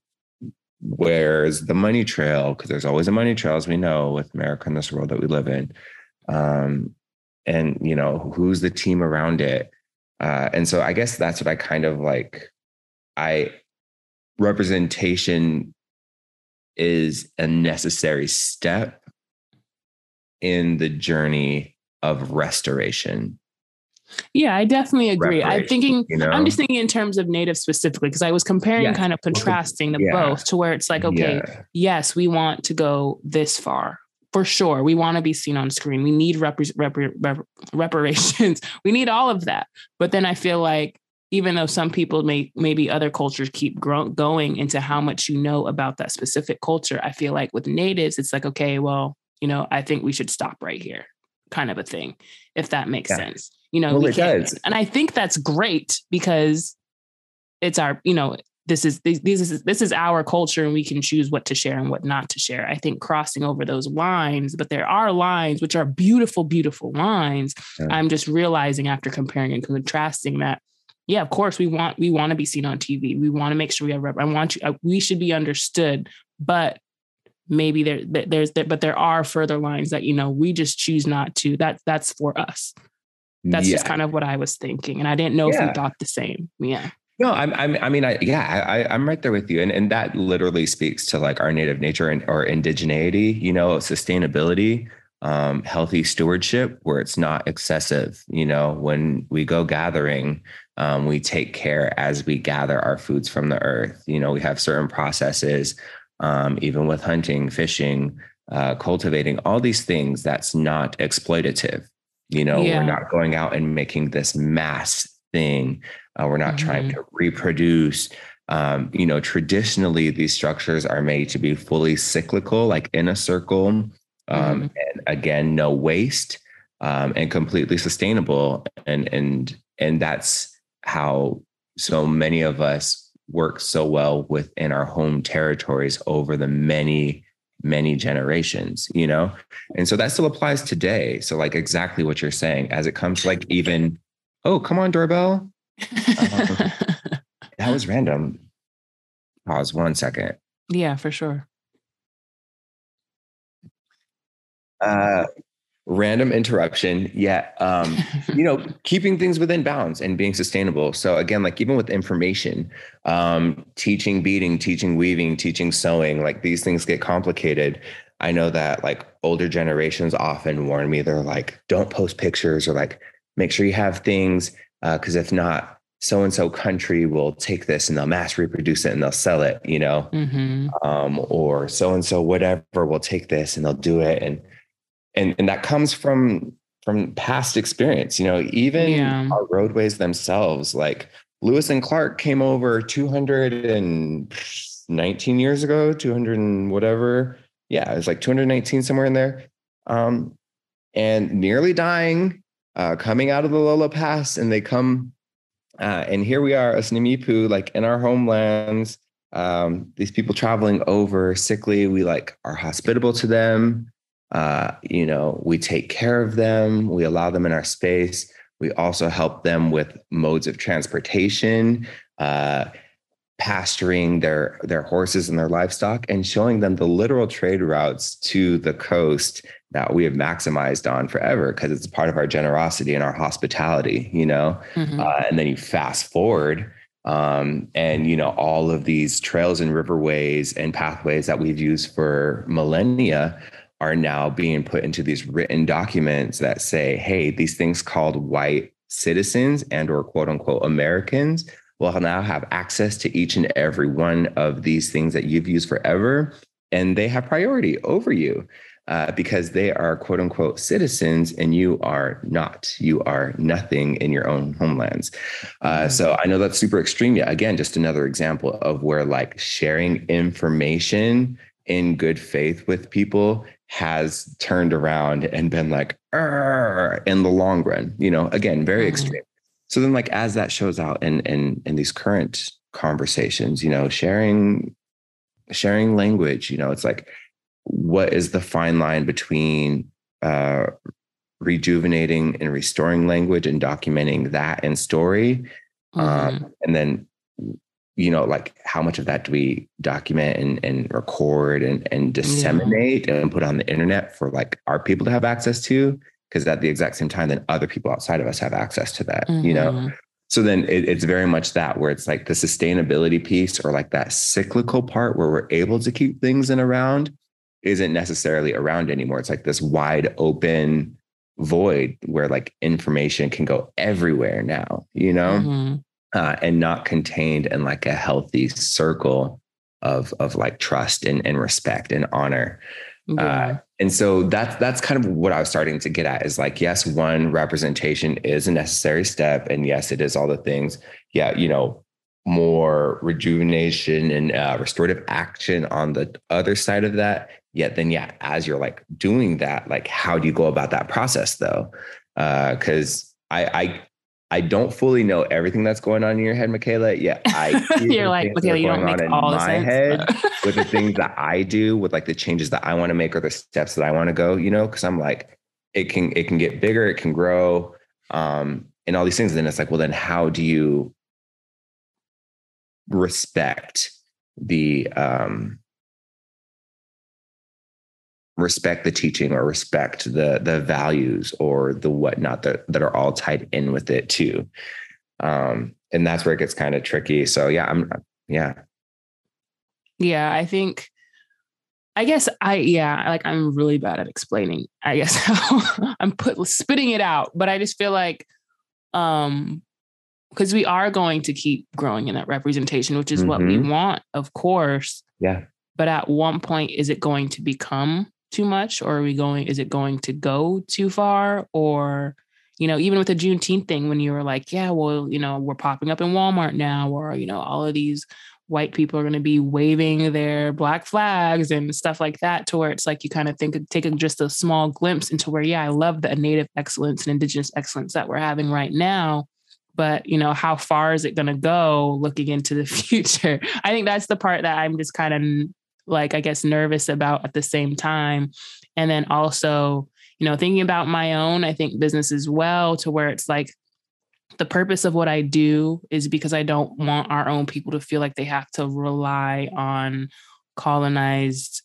where's the money trail? Because there's always a money trail, as we know, with America and this world that we live in. Um, and you know, who's the team around it? Uh, and so I guess that's what I kind of like. I representation is a necessary step in the journey of restoration.
Yeah, I definitely agree. I'm thinking, you know? I'm just thinking in terms of native specifically, because I was comparing, yes. kind of contrasting the yeah. both to where it's like, okay, yeah. yes, we want to go this far for sure. We want to be seen on screen. We need rep- rep- rep- reparations. (laughs) we need all of that. But then I feel like even though some people may maybe other cultures keep grow, going into how much you know about that specific culture i feel like with natives it's like okay well you know i think we should stop right here kind of a thing if that makes yeah. sense you know
well, we it does.
and i think that's great because it's our you know this is this, this is this is our culture and we can choose what to share and what not to share i think crossing over those lines but there are lines which are beautiful beautiful lines yeah. i'm just realizing after comparing and contrasting that yeah, of course we want we want to be seen on TV. We want to make sure we have rep. I want you. Uh, we should be understood, but maybe there there's there, but there are further lines that you know we just choose not to. That that's for us. That's yeah. just kind of what I was thinking, and I didn't know yeah. if you thought the same. Yeah.
No, I'm, I'm, I mean, I, yeah, I, I'm right there with you. And, and that literally speaks to like our native nature and or indigeneity, you know, sustainability um, healthy stewardship where it's not excessive. You know, when we go gathering, um, we take care as we gather our foods from the earth. You know, we have certain processes, um, even with hunting, fishing, uh, cultivating, all these things that's not exploitative. You know, yeah. we're not going out and making this mass thing. Uh, we're not mm-hmm. trying to reproduce. Um, you know, traditionally, these structures are made to be fully cyclical, like in a circle um, mm-hmm. and again, no waste um, and completely sustainable. And and and that's how so many of us work so well within our home territories over the many many generations you know? And so that still applies today. So like exactly what you're saying as it comes to like even oh come on doorbell. (laughs) Um, that was random. Pause one second.
Yeah for sure.
Uh, random interruption yet um (laughs) you know keeping things within bounds and being sustainable. So again like even with information um teaching beading teaching weaving teaching sewing like these things get complicated. I know that like older generations often warn me they're like don't post pictures or like make sure you have things because uh, if not so and so country will take this and they'll mass reproduce it and they'll sell it you know? Mm-hmm. um or so and so whatever will take this and they'll do it. And and and that comes from from past experience you know even yeah. our roadways themselves like lewis and clark came over 219 years ago 200 and whatever yeah it was like 219 somewhere in there um and nearly dying uh coming out of the Lolo pass and they come Uh, and here we are, Asnimipu, like in our homelands. Um, these people traveling over sickly, we like are hospitable to them. Uh, you know, we take care of them. We allow them in our space. We also help them with modes of transportation, uh, pasturing their their horses and their livestock, and showing them the literal trade routes to the coast that we have maximized on forever because it's part of our generosity and our hospitality. You know, mm-hmm. uh, and then you fast forward. Um, and you know all of these trails and riverways and pathways that we've used for millennia are now being put into these written documents that say, hey, these things called white citizens and or quote unquote Americans will now have access to each and every one of these things that you've used forever. And they have priority over you uh, because they are quote unquote citizens and you are not. You are nothing in your own homelands. Uh, mm-hmm. so I know that's super extreme. Yeah, again, just another example of where like sharing information in good faith with people has turned around and been like in the long run you know again very mm-hmm. extreme so then like as that shows out in in in these current conversations you know sharing sharing language you know it's like what is the fine line between uh rejuvenating and restoring language and documenting that in story um, mm-hmm. um and then you know, like how much of that do we document and, and record and, and disseminate yeah. and put on the internet for like our people to have access to? Because at the exact same time, then other people outside of us have access to that, mm-hmm. you know? Mm-hmm. So then it, it's very much that where it's like the sustainability piece or like that cyclical part where we're able to keep things in around isn't necessarily around anymore. It's like this wide open void where like information can go everywhere now, you know? Mm-hmm uh, and not contained in like a healthy circle of of like trust and, and respect and honor. Uh, yeah. Uh, and so that's that's kind of what I was starting to get at is like, yes, one representation is a necessary step, and yes, it is all the things. Yeah, you know, more rejuvenation and uh, restorative action on the other side of that. Yet then, yeah, as you're like doing that, like, how do you go about that process though? Because uh, I, I I don't fully know everything that's going on in your head, Michaela. Yeah, I (laughs)
you're like, Michaela, you don't make all the sense.
head (laughs) with the things that I do, with like the changes that I want to make or the steps that I want to go. You know, because I'm like, it can it can get bigger, it can grow, um, and all these things. And then it's like, well, then how do you respect the um respect the teaching or respect the the values or the whatnot that that are all tied in with it too. Um, and that's where it gets kind of tricky. So yeah, I'm yeah.
Yeah, I think I guess I yeah, like I'm really bad at explaining. I guess (laughs) I'm put spitting it out, but I just feel like um because we are going to keep growing in that representation, which is mm-hmm. what we mm-hmm. want, of course.
Yeah.
But at one point, is it going to become too much or are we going is it going to go too far? Or you know even with the juneteenth thing when you were like yeah well you know we're popping up in walmart now or you know all of these white people are going to be waving their black flags and stuff like that to where it's like you kind of think take a, just a small glimpse into where yeah i love the native excellence and indigenous excellence that we're having right now but you know how far is it going to go looking into the (laughs) future? I think that's the part that i'm just kind of like I guess nervous about at the same time. And then also, you know, thinking about my own, I think business as well, to where it's like the purpose of what I do is because I don't want our own people to feel like they have to rely on colonized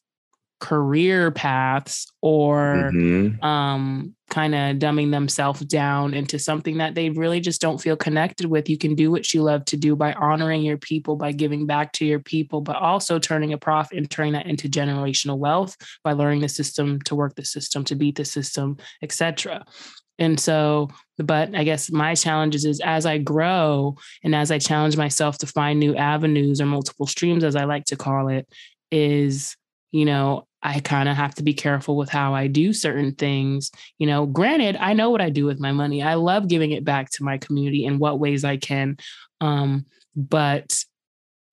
career paths or mm-hmm. um, kind of dumbing themselves down into something that they really just don't feel connected with. You can do what you love to do by honoring your people, by giving back to your people, but also turning a profit and turning that into generational wealth by learning the system to work the system, to beat the system, etc. And so, but I guess my challenges is as I grow and as I challenge myself to find new avenues or multiple streams, as I like to call it, is you know I kind of have to be careful with how I do certain things. You know, granted, I know what I do with my money. I love giving it back to my community in what ways I can. Um, but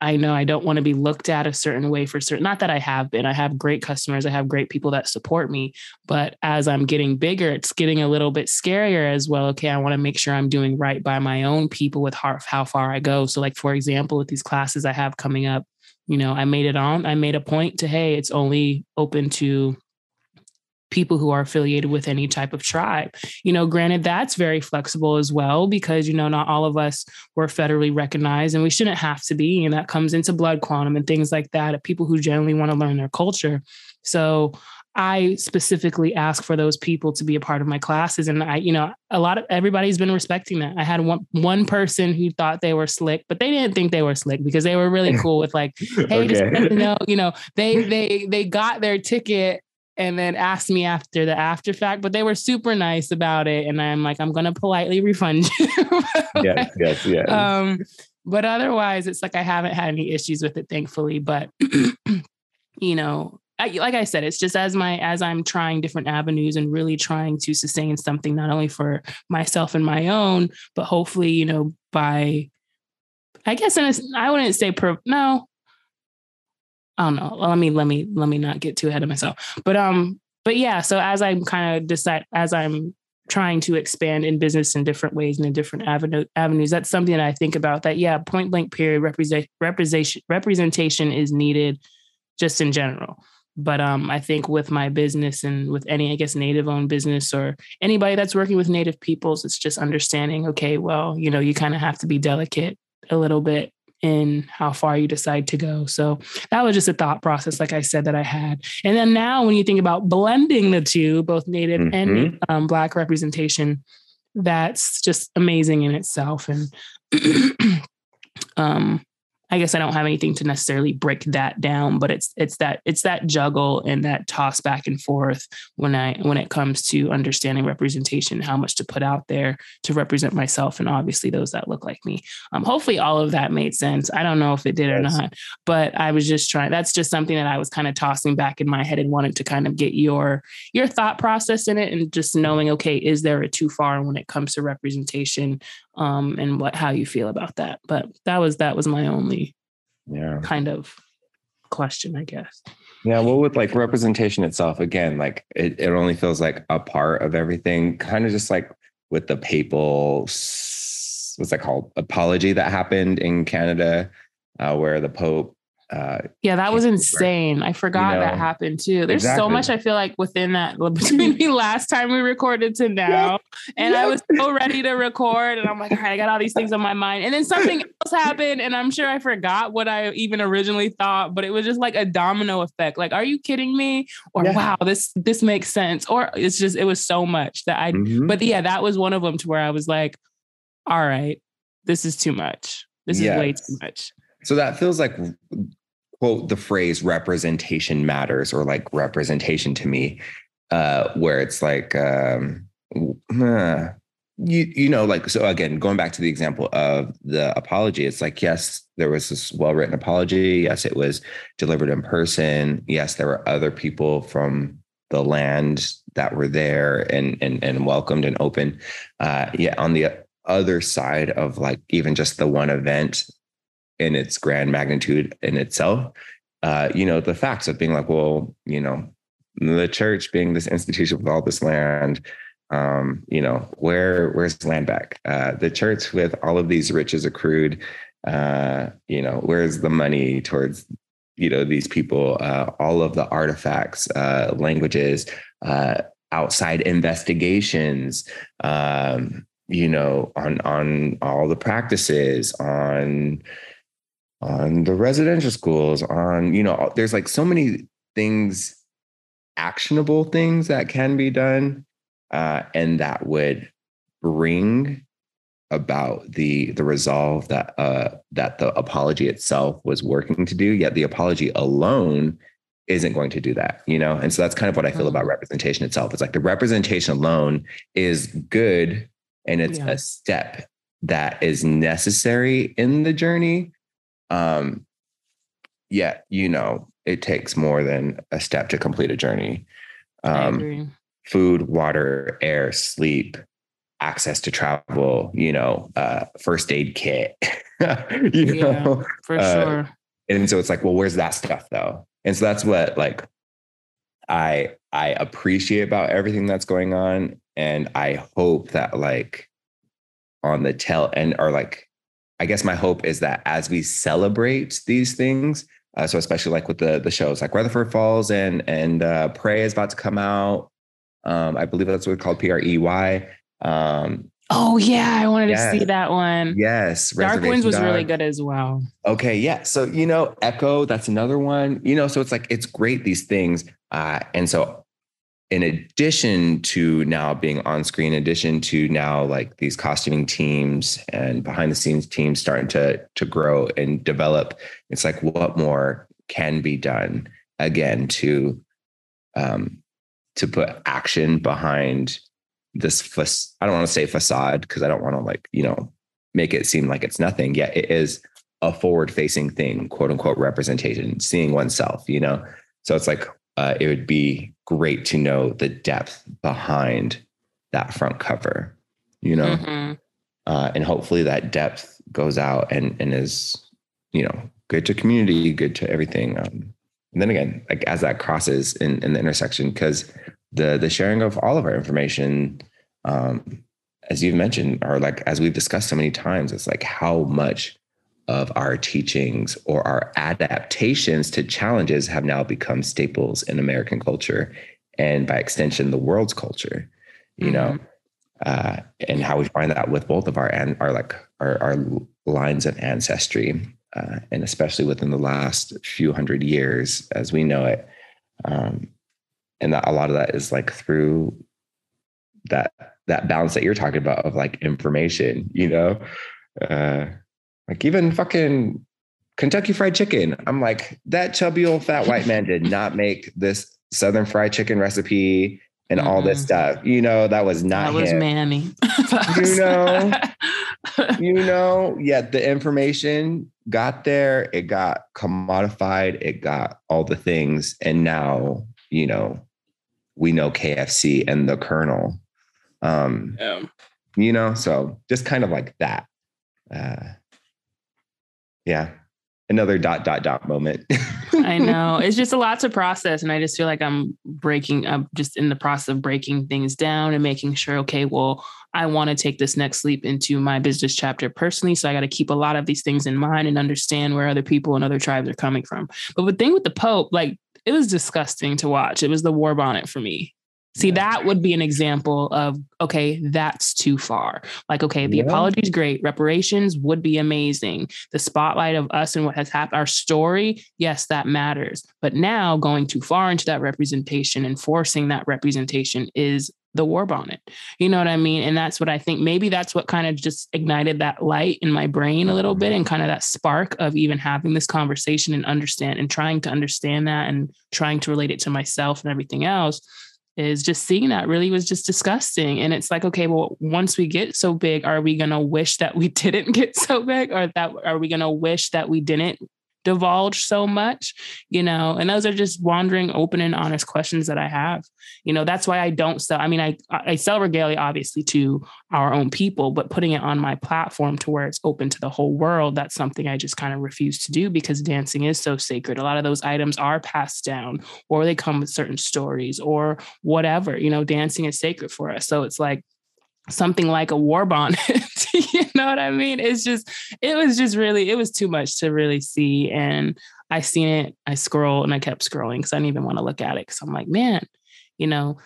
I know I don't want to be looked at a certain way for certain. Not that I have been. I have great customers. I have great people that support me. But as I'm getting bigger, it's getting a little bit scarier as well. Okay, I want to make sure I'm doing right by my own people with how, how far I go. So, like for example, with these classes I have coming up, you know, I made it on. I made a point to hey, it's only open to people who are affiliated with any type of tribe. You know, granted, that's very flexible as well because, you know, not all of us were federally recognized and we shouldn't have to be. And that comes into blood quantum and things like that, people who generally want to learn their culture. So I specifically ask for those people to be a part of my classes. And I, you know, a lot of everybody's been respecting that. I had one one person who thought they were slick, but they didn't think they were slick because they were really (laughs) cool with like, hey, okay. just you know, (laughs) you know, they they they got their ticket and then asked me after the after fact, but they were super nice about it. And I'm like, I'm gonna politely refund (laughs) you.
yes, yes, yes.
Um, but otherwise, it's like I haven't had any issues with it, thankfully. But (clears throat) you know, I, like I said, it's just as my as I'm trying different avenues and really trying to sustain something not only for myself and my own, but hopefully, you know, by I guess in a, I wouldn't say pro no, I don't know. Let me let me let me not get too ahead of myself. But um, but yeah. So as I'm kind of decide as I'm trying to expand in business in different ways and in different avenue, avenues, that's something that I think about. That yeah, point blank period represent representation representation is needed, just in general. But um, I think with my business and with any, I guess, native owned business or anybody that's working with native peoples, it's just understanding, okay, well, you know, you kind of have to be delicate a little bit in how far you decide to go. So that was just a thought process, like I said, that I had. And then now, when you think about blending the two, both Native mm-hmm. and um, Black representation, that's just amazing in itself. And (clears throat) um, I guess I don't have anything to necessarily break that down, but it's it's that it's that juggle and that toss back and forth when I when it comes to understanding representation, how much to put out there to represent myself and obviously those that look like me. Um, hopefully all of that made sense. I don't know if it did or not, but I was just trying. That's just something that I was kind of tossing back in my head and wanted to kind of get your your thought process in it and just knowing, okay, is there a too far when it comes to representation um, and what how you feel about that? But that was that was my only
yeah
kind of question, I guess.
Yeah, well, with like representation itself, again, like it, it only feels like a part of everything, kind of just like with the papal, what's that called? Apology that happened in Canada, uh, where the Pope
uh, yeah, that was insane. I forgot you know, that happened too. There's exactly. so much I feel like within that (laughs) between the last time we recorded to (laughs) now, and. I was so ready to record, and I'm like, all right, I got all these things on my mind, and then something (laughs) else happened, and I'm sure I forgot what I even originally thought, but it was just like a domino effect. Like, are you kidding me? Or yeah. wow, this this makes sense. Or it's just it was so much that I. Mm-hmm. But yeah, that was one of them to where I was like, all right, this is too much. This is way too much.
So that feels like quote the phrase representation matters or like representation to me, uh, where it's like um, uh, you you know like so again going back to the example of the apology it's like yes there was this well written apology. Yes it was delivered in person. Yes there were other people from the land that were there and and and welcomed and open. Uh yeah on the other side of like even just the one event in its grand magnitude in itself. Uh, you know, the facts of being like, well, you know, the church being this institution with all this land, um, you know, where where's land back? Uh, the church with all of these riches accrued, uh, you know, where's the money towards you know these people? Uh, all of the artifacts, uh, languages, uh, outside investigations. Um, you know, on on all the practices, on on the residential schools, on, you know, there's like so many things, actionable things that can be done. Uh, and that would bring about the the resolve that uh that the apology itself was working to do yet the apology alone isn't going to do that you know and so that's kind of what i feel mm-hmm. about representation itself it's like the representation alone is good and it's yeah. a step that is necessary in the journey um, yet, you know, it takes more than a step to complete a journey. Um, food, water, air, sleep, access to travel, you know, uh, first aid kit, (laughs) you yeah,
know, for uh, sure.
And so it's like, well, where's that stuff though? And so that's what like I I appreciate about everything that's going on. And I hope that like on the tail end or like I guess my hope is that as we celebrate these things, uh, so especially like with the the shows like Rutherford Falls and and uh, Prey is about to come out. Um, I believe that's what it's called, P R E Y. Um,
oh yeah, I wanted yes. to see that one.
Yes,
Dark Winds was Dog. really good as well.
Okay, yeah. So you know, Echo, that's another one. You know, so it's like it's great these things, uh, and so in addition to now being on screen, in addition to now like these costuming teams and behind the scenes teams starting to to grow and develop, it's like what more can be done again to um to put action behind this fa- I don't want to say facade because I don't want to like, you know, make it seem like it's nothing. Yet it is a forward facing thing, quote unquote representation, seeing oneself, you know. So it's like uh, it would be great to know the depth behind that front cover, you know, mm-hmm. uh, and hopefully that depth goes out and and is, you know, good to community, good to everything. Um, and then again, like as that crosses in, in the intersection, because the the sharing of all of our information, um, as you've mentioned, or like as we've discussed so many times, it's like how much of our teachings or our adaptations to challenges have now become staples in American culture and by extension the world's culture you mm-hmm. know uh, and how we find that with both of our and our like our, our lines of ancestry uh, and especially within the last few hundred years as we know it. Um, and that a lot of that is like through that that balance that you're talking about of like information you know? Uh, like even fucking Kentucky Fried Chicken. I'm like, that chubby old fat white man did not make this Southern Fried Chicken recipe and mm-hmm. all this stuff. You know, that was not
that was
him.
Manny. (laughs)
you know, you know, yet the information got there, it got commodified, it got all the things. And now, you know, we know KFC and the Colonel. Um, yeah. you know, so just kind of like that. Uh, yeah. Another dot dot dot moment.
I know. (laughs) It's just a lot to process and i just feel like i'm breaking i'm just in the process of breaking things down and making sure okay well i want to take this next leap into my business chapter personally so i got to keep a lot of these things in mind and understand where other people and other tribes are coming from. But the thing with the pope like it was disgusting to watch. It was the war bonnet for me See, that would be an example of, okay, that's too far. Like, okay, the yeah. apology is great. Reparations would be amazing. The spotlight of us and what has happened, our story, yes, that matters. But now going too far into that representation and forcing that representation is the war bonnet. You know what I mean? And that's what I think maybe that's what kind of just ignited that light in my brain a little bit mm-hmm. and kind of that spark of even having this conversation and understand and trying to understand that and trying to relate it to myself and everything else is just seeing that really was just disgusting. And it's like, okay, well, once we get so big, are we gonna wish that we (laughs) didn't get so big, or that are we gonna wish that we didn't divulge so much you know and those are just wandering open and honest questions that i have you know that's why i don't sell i mean i i sell regalia obviously to our own people but putting it on my platform to where it's open to the whole world that's something i just kind of refuse to do because dancing is so sacred a lot of those items are passed down or they come with certain stories or whatever you know dancing is sacred for us so it's like something like a war bonnet. (laughs) (laughs) you know what I mean? It's just, it was just really, it was too much to really see. And I seen it, I scrolled and I kept scrolling because I didn't even want to look at it. Cause I'm like, man, you know,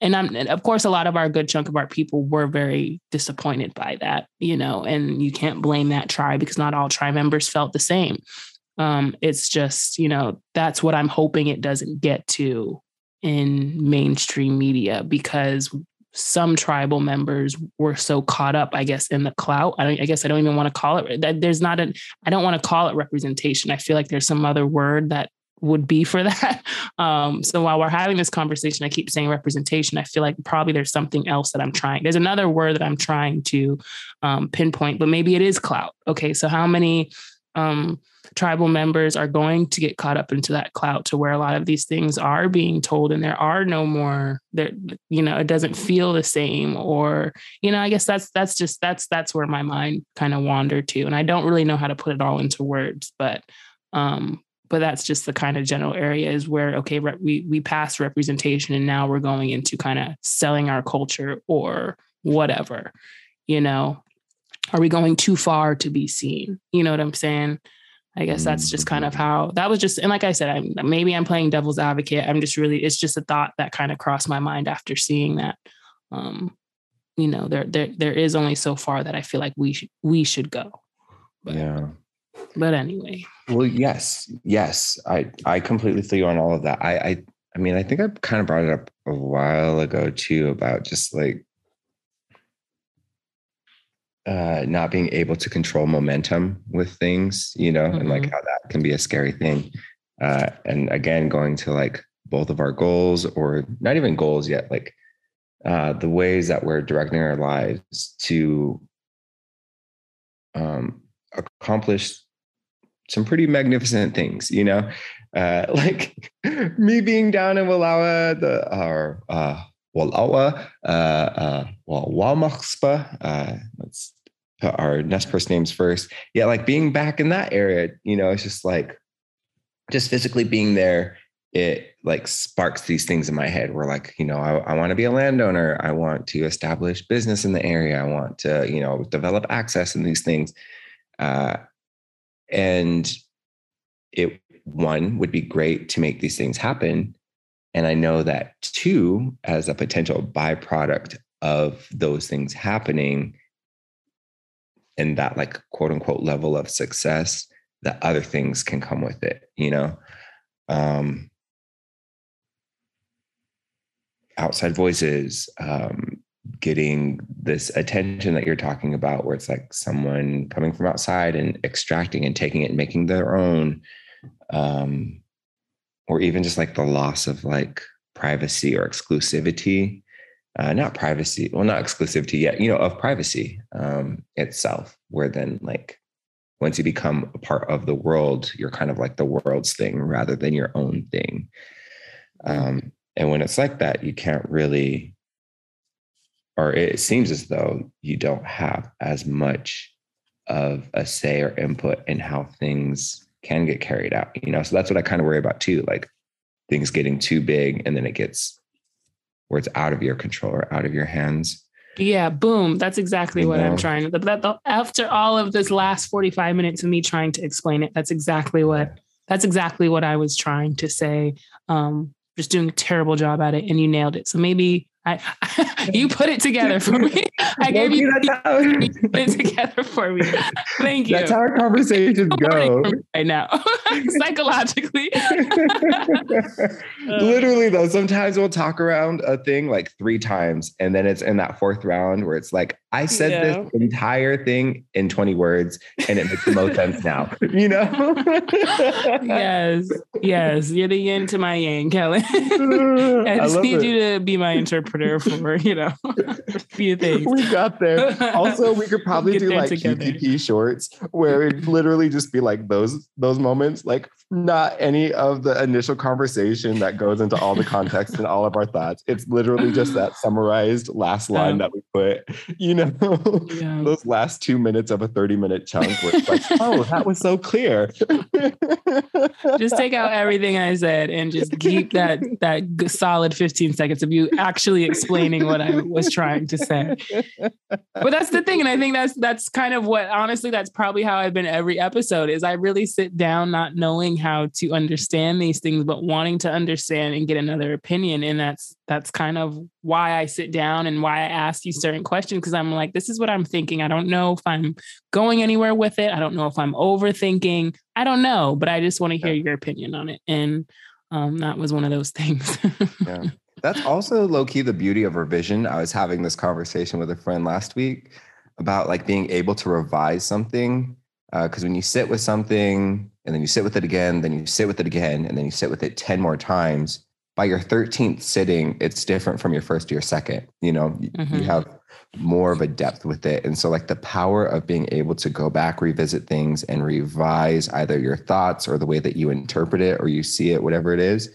and I'm and of course a lot of our good chunk of our people were very disappointed by that, you know, and you can't blame that tribe because not all tribe members felt the same. Um, it's just, you know, that's what I'm hoping it doesn't get to in mainstream media because some tribal members were so caught up, I guess, in the clout. I, I guess I don't even want to call it. There's not a. I don't want to call it representation. I feel like there's some other word that would be for (laughs) that. Um, so while we're having this conversation, I keep saying representation. I feel like probably there's something else that I'm trying. There's another word that I'm trying to um, pinpoint, but maybe it is clout. Okay, so how many um, tribal members are going to get caught up into that clout to where a lot of these things are being told and there are no more there you know it doesn't feel the same or you know i guess that's that's just that's that's where my mind kind of wandered to. And i don't really know how to put it all into words but Um, but that's just the kind of general areas where okay we we pass representation and now we're going into kind of selling our culture or whatever you know? Are we going too far to be seen? You know what i'm saying i guess that's just kind of mm-hmm. how that was just and like i said i'm maybe i'm playing devil's advocate. I'm just really it's just a thought that kind of crossed my mind after seeing that. Um you know there there there is only so far that i feel like we should we should go.
But, yeah.
but anyway.
Well yes yes. I i completely feel you on all of that. I i i mean i think i kind of brought it up a while ago too about just like uh, not being able to control momentum with things, you know, mm-hmm. and like mm-hmm. how that can be a scary thing. Uh, and again, going to like both of our goals, or not even goals yet, like uh, the ways that we're directing our lives to um, accomplish some pretty magnificent things, you know, uh, (laughs) like me being down in Wallowa, the our uh, Wallowa, uh, uh, Walmachspa, uh, let's put our Nez Perce names first. Yeah, like being back in that area, you know, it's just like, just physically being there, it like sparks these things in my head where like, you know, I, I want to be a landowner. I want to establish business in the area. I want to, you know, develop access in these things. Uh, and it one would be great to make these things happen and I know that too, as a potential byproduct of those things happening and that like quote unquote level of success, that other things can come with it, you know? Um, outside voices, um, getting this attention that you're talking about, where it's like someone coming from outside and extracting and taking it and making their own. Um, or even just like the loss of like privacy or exclusivity uh, not privacy well not exclusivity yet you know of privacy um, itself where then like once you become a part of the world you're kind of like the world's thing rather than your own thing. Um, and when it's like that you can't really or it seems as though you don't have as much of a say or input in how things can get carried out, you know? So that's what I kind of worry about too. Like things getting too big and then it gets where it's out of your control or out of your hands.
Yeah, boom. That's exactly you what know? I'm trying to. After all of this last 45 minutes of me trying to explain it, that's exactly what that's exactly what I was trying to say. Um, just doing a terrible job at it, and you nailed it. So maybe I, (laughs) you put it together for me. (laughs) I gave you, you put it together for me. Thank you.
That's how our conversations go.
Right now, (laughs) psychologically.
Literally, though, sometimes we'll talk around a thing like three times, and then it's in that fourth round where it's like, I said yeah. this entire thing in 20 words, and it makes the most sense now. You know?
yes, yes. You're the yin to my yang, Kelly. I just need it. you to be my interpreter interpreter for you know (laughs) a few things.
We got there. Also, we could (laughs) probably do like QTP shorts where it literally just be like those those moments, like not any of the initial conversation that goes into all the context and all of our thoughts. It's literally just that (laughs) summarized last line um, that we put. You know, yeah. those last two minutes of a thirty minute chunk where it's like, oh, that was so clear.
just take out everything I said and just keep that that solid fifteen seconds of you actually really explaining what I was trying to say. But that's the thing. And I think that's that's kind of what honestly, that's probably how I've been every episode is I really sit down not knowing how to understand these things, but wanting to understand and get another opinion. And that's that's kind of why I sit down and why I ask you certain questions. Because I'm like, this is what I'm thinking. I don't know if I'm going anywhere with it. I don't know if I'm overthinking. I don't know, but I just want to hear your opinion on it. And um, that was one of those things.
yeah. (laughs) That's also low key the beauty of revision. I was having this conversation with a friend last week about like being able to revise something. Because uh, when you sit with something and then you sit with it again, then you sit with it again, and then you sit with it 10 more times, by your 13th sitting, it's different from your first or your second. You know, mm-hmm. you have more of a depth with it. And so, like, the power of being able to go back, revisit things, and revise either your thoughts or the way that you interpret it or you see it, whatever it is,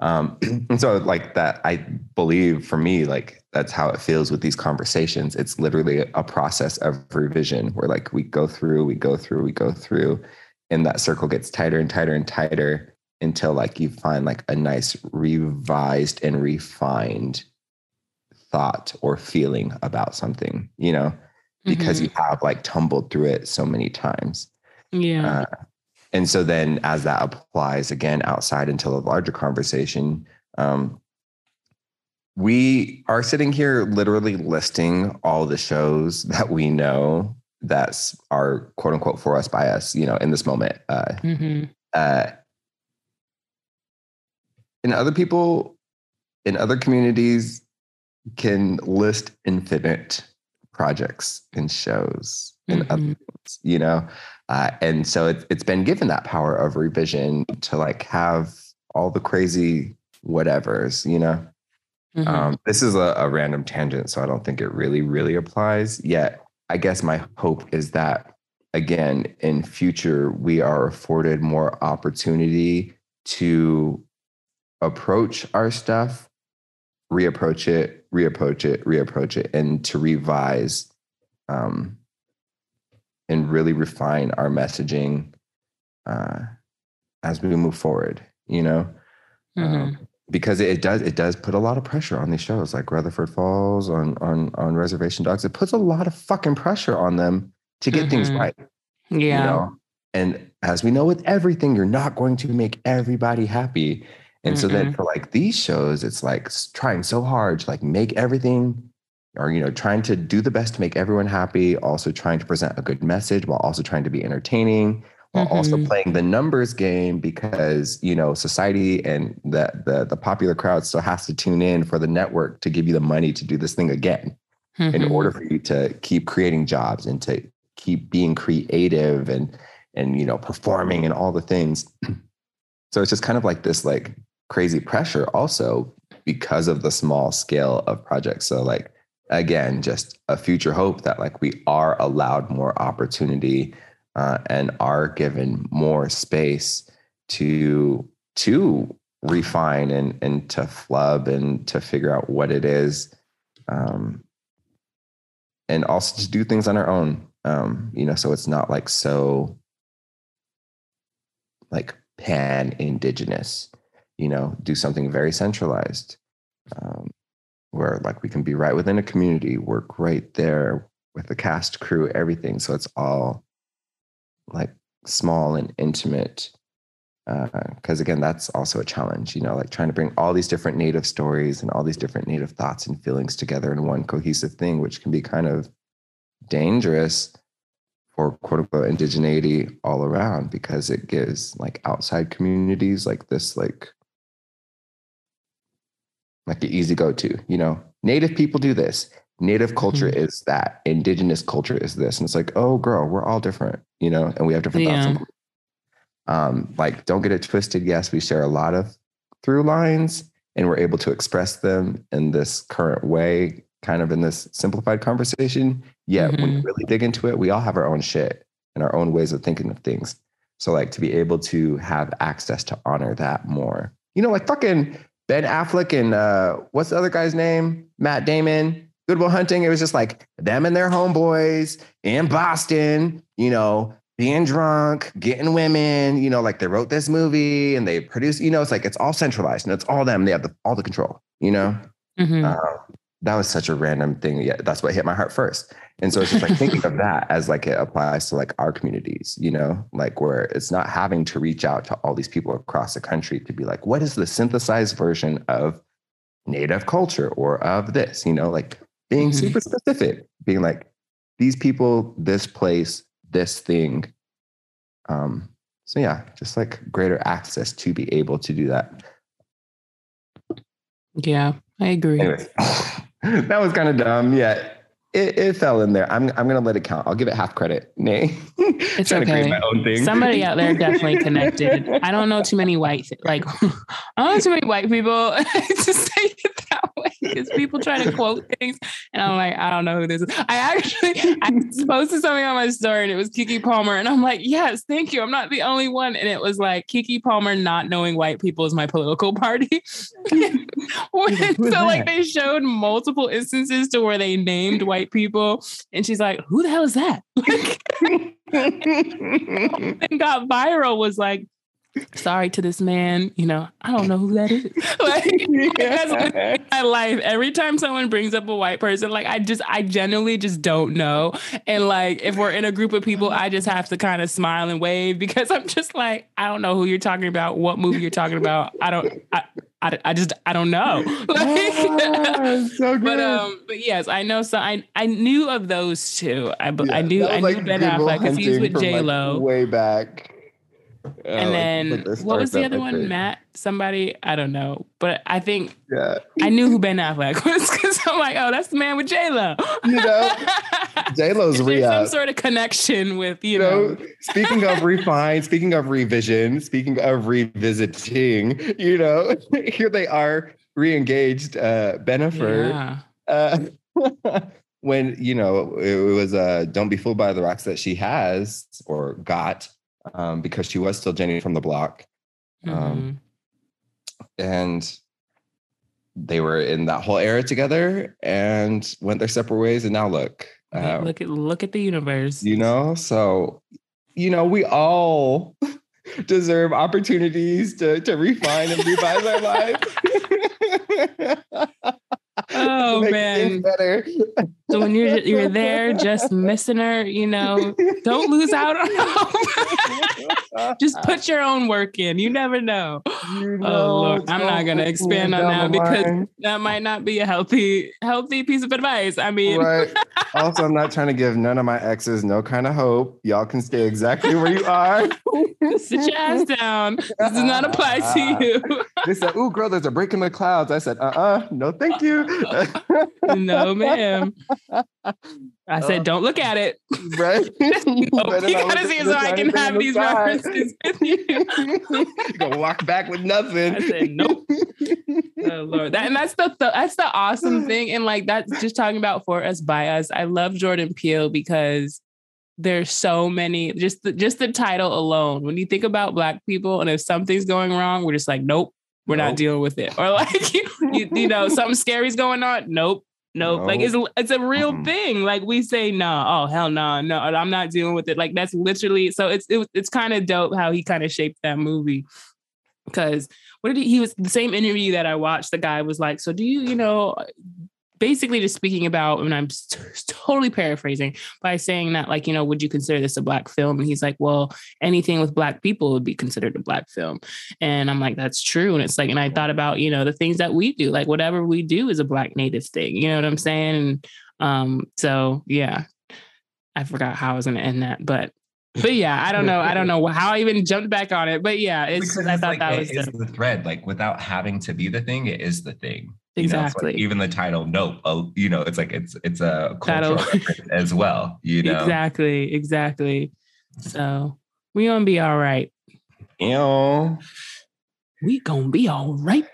um, and (clears throat) so like that, I believe for me, like that's how it feels with these conversations. It's literally a process of revision where like we go through, we go through, we go through, and that circle gets tighter and tighter and tighter until like you find like a nice revised and refined thought or feeling about something, you know, because
Mhm.
you have like tumbled through it so many times.
yeah.
Uh, and so then as that applies again outside into the larger conversation, um, we are sitting here literally listing all the shows (laughs) that we know that's are quote unquote for us by us, you know, in this moment. Uh,
hmm
uh, and other people in other communities can list infinite projects and shows and other
Mhm.
things, you know uh, and so it, it's been given that power of revision to like have all the crazy whatevers you know
Mhm.
um, this is a, a random tangent, so I don't think it really, really applies. Yet, I guess my hope is that, again, in future, we are afforded more opportunity to approach our stuff, reapproach it, reapproach it, reapproach it, and to revise um, and really refine our messaging uh, as we move forward, you know?
Mhm.
Um, because it does it does put a lot of pressure on these shows like Rutherford Falls on on on Reservation Dogs. It puts a lot of fucking pressure on them to get things
Mhm.
right.
yeah.
You know? And as we know with everything, you're not going to make everybody happy. And so then for like these shows, it's like trying so hard to like make everything or you know, trying to do the best to make everyone happy, also trying to present a good message while also trying to be entertaining, while also
Mhm.
playing the numbers game because you know society and the, the the popular crowd still has to tune in for the network to give you the money to do this thing again in
Mhm.
order for you to keep creating jobs and to keep being creative and and you know performing and all the things (clears throat) so it's just kind of like this like crazy pressure also because of the small scale of projects so like again just a future hope that like we are allowed more opportunity uh, and are given more space to to refine and and to flub and to figure out what it is um, and also to do things on our own. Um, you know so it's not like so like pan indigenous you know do something very centralized um, where like we can be right within a community work right there with the cast crew everything. So it's all like small and intimate uh, because again that's also a challenge you know like trying to bring all these different native stories and all these different native thoughts and feelings together in one cohesive thing which can be kind of dangerous for quote unquote indigeneity all around because it gives like outside communities like this like like an easy go-to you know? Native people do this. Native culture is that. Indigenous culture is this. And it's like oh girl we're all different you know? And we have different thoughts
Yeah.
and um, like don't get it twisted. Yes we share a lot of through lines and we're able to express them in this current way kind of in this simplified conversation. Yet when you
Mhm.
really dig into it we all have our own shit and our own ways of thinking of things. So like to be able to have access to honor that more. You know like fucking ben affleck and uh what's the other guy's name matt damon Good Will Hunting, it was just like them and their homeboys in Boston, you know, being drunk, getting women, you know, like they wrote this movie and they produced, you know, it's like it's all centralized and it's all them. They have the, all the control, you know?
Mhm.
Uh, that was such a random thing. Yeah, that's what hit my heart first. And so it's just like thinking of that as like it applies to like our communities, you know, like where it's not having to reach out to all these people across the country to be like, what is the synthesized version of native culture or of this, you know, like being
Mhm.
super specific, being like, these people, this place, this thing. Um, so yeah, just like greater access to be able to do that.
yeah, I agree. (laughs) (laughs)
that was kind of dumb. Yeah, it, it fell in there. I'm I'm gonna let it count. I'll give it half credit. Nay, (laughs)
It's
to
okay.
create my own thing.
Somebody out there (laughs) definitely connected. I don't know too many white, like I don't know too many white people to say that because people try to quote things, and I'm like, I don't know who this is. I actually I posted something on my story, and it was Keke Palmer, and I'm like, yes, thank you. I'm not the only one, and it was like Keke Palmer not knowing white people is my political party. (laughs) (laughs) When- so like they showed multiple instances to where they named white people, and she's like, who the hell is that? (laughs) And got viral was like, sorry to this man, you know, I don't know who that is. (laughs) like that's (laughs) my life. Every time someone brings up a white person, like I just I genuinely just don't know. And like if we're in a group of people, I just have to kind of smile and wave (laughs) because I'm just like, I don't know who you're talking about, what movie you're talking about. I don't I I, I just I don't know. Like,
so
but um, but yes, I know. So I I knew of those two. I I knew I knew Ben Affleck because he was with J Lo.
way back.
And then what was the other one? Matt, somebody I don't know, but I think
Yeah,
I knew who Ben Affleck (laughs) was because I'm like, oh, that's the man with J Lo.
you know, J Lo's (laughs)
There's
re
some sort of connection with you
You
know.
know, speaking of (laughs) refine, speaking of revision, speaking of revisiting, you know, here they are re-engaged. Uh, Bennifer.
Yeah.
uh, when you know it was uh don't be fooled by the rocks that she has or got um because she was still jenny from the block Um,
Mhm.
and they were in that whole era together and went their separate ways and now look uh,
look at look at the universe.
you know so you know we all (laughs) deserve opportunities to to refine and revise our lives (laughs) (laughs)
Oh, man.
better
So when you're you're there (laughs) just missing her, you know, don't lose out on (laughs) hope. (laughs) just put your own work in. You never know.
You
Oh, Lord. I'm not gonna expand on that because that might not be a healthy healthy piece of advice. I mean,
right. (laughs) Also, I'm not trying to give none of my exes no kind of hope. Y'all can stay exactly where you are. (laughs)
sit your ass down. This does not apply to you.
They said, "Ooh, girl, there's a break in the clouds." I said, "Uh-uh, no, thank you."
no, ma'am. I said, don't look at it.
right?
Nope, (laughs) you (laughs) gotta see it so I can have these references (laughs) with you.
you gonna walk back with nothing.
I said, nope. Oh Lord, that, and that's the, the that's the awesome (sighs) thing, and like that's just talking about for us by us. I love Jordan Peele because there's so many. Just the, just the title alone. When you think about Black people, and if something's going wrong, we're just like, nope, we're not dealing with it. Or like you, you, you know, something scary's going on. Nope. Nope. Like it's it's a real
Mm-mm.
thing. Like we say, no, oh hell no, no, I'm not dealing with it. Like that's literally so it's it, it's kind of dope how he kind of shaped that movie. Because what did he, he was the same interview that I watched, the guy was like, So do you, you know, basically just speaking about, and I'm (laughs) totally paraphrasing by saying that, like, you know, would you consider this a black film? And he's like, Well, anything with black people would be considered a black film. And I'm like, that's true. And it's like, and I thought about, you know, the things that we do, like whatever we do is a black native thing. You know what I'm saying? And um, so yeah, I forgot how I was gonna end that, but but yeah, I don't know. I don't know how I even jumped back on it. But yeah, it's
Because
I thought
like,
that was
the thread. Like without having to be the thing, it is the thing. You know, like
exactly.
even the title, nope. Oh, you know, it's like it's it's a cultural as well. You know,
Exactly, exactly. So we gonna be all right.
Ew.
We gonna be all right.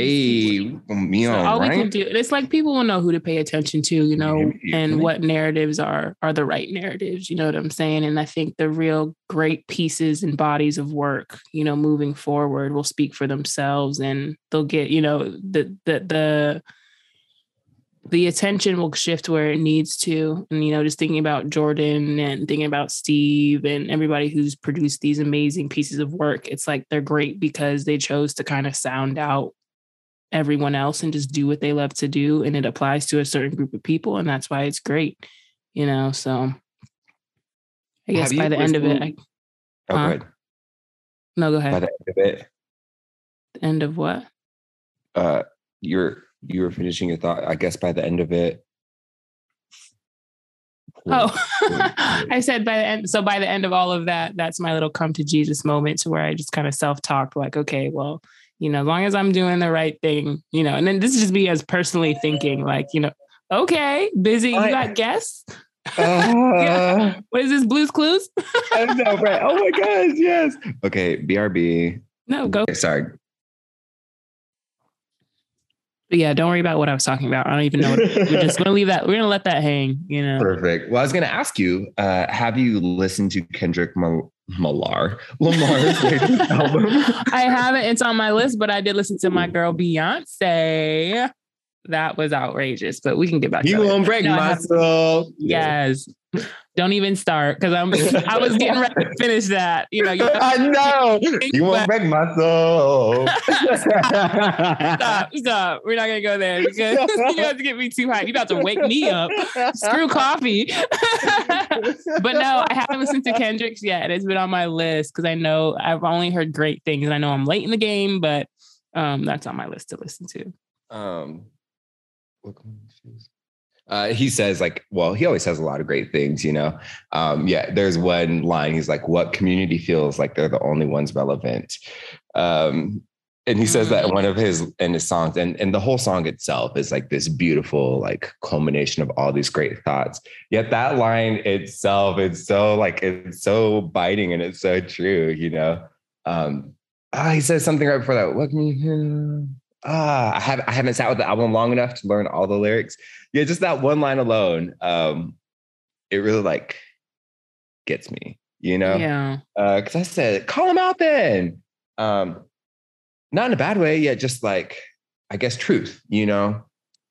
Hey, me
So
all
all we can
right.
do it's like people will know who to pay attention to you know and what narratives are are the right narratives you know what i'm saying? And i think the real great pieces and bodies of work you know moving forward will speak for themselves and they'll get you know the the the the attention will shift where it needs to. And you know just thinking about jordan and thinking about steve and everybody who's produced these amazing pieces of work it's like they're great because they chose to kind of sound out everyone else and just do what they love to do and it applies to a certain group of people and that's why it's great you know so i guess by the end of it I,
Oh,
Huh?
good.
no go ahead By
the end of it,
the end of what
uh, you're you were finishing your thought. I guess by the end of it.
oh (laughs) i said by the end so by the end of all of that that's my little come to jesus moment to where i just kind of self-talk like okay well you know as long as i'm doing the right thing you know and then this is just me as personally thinking like you know okay busy you
I-
got guests (laughs)
Uh,
what is this Blue's Clues (laughs)
I know, right? Oh my gosh, yes. Okay, BRB.
no go
Okay, sorry.
But yeah, don't worry about what I was talking about. I don't even know. What, we're just gonna leave that. We're gonna let that hang. You know.
Perfect. Well, I was going to ask you, uh, have you listened to Kendrick Mal- Malar Lamar's (laughs) latest album?
I haven't. It's on my list, but I did listen to my girl Beyonce. That was outrageous. But we can get back.
You
to
won't break
No,
my soul.
Yes. Don't even start because I'm. I was getting ready to finish that. You know. You (laughs)
I know. You won't break my soul. (laughs)
stop, stop. We're not gonna go there because you have (laughs) to get me too high. You about to wake me up. Screw coffee. but no, I haven't listened to Kendrick's yet. It's been on my list because I know I've only heard great things, and I know I'm late in the game, but um, that's on my list to listen to.
Um, uh, he says like, well, he always says a lot of great things, you know. Um, yeah, there's one line. He's like, "What community feels like they're the only ones relevant?" Um, and he says that in one of his in his songs, and and the whole song itself is like this beautiful like culmination of all these great thoughts. Yet that line itself, it's so like it's so biting and it's so true, you know. Um, ah, he says something right before that. What hear? Ah, I have I haven't sat with the album long enough to learn all the lyrics. Yeah, just that one line alone, um, it really like gets me, you know?
Yeah.
Uh, because I said, call him out then. Um, not in a bad way, yet just like I guess truth, you know.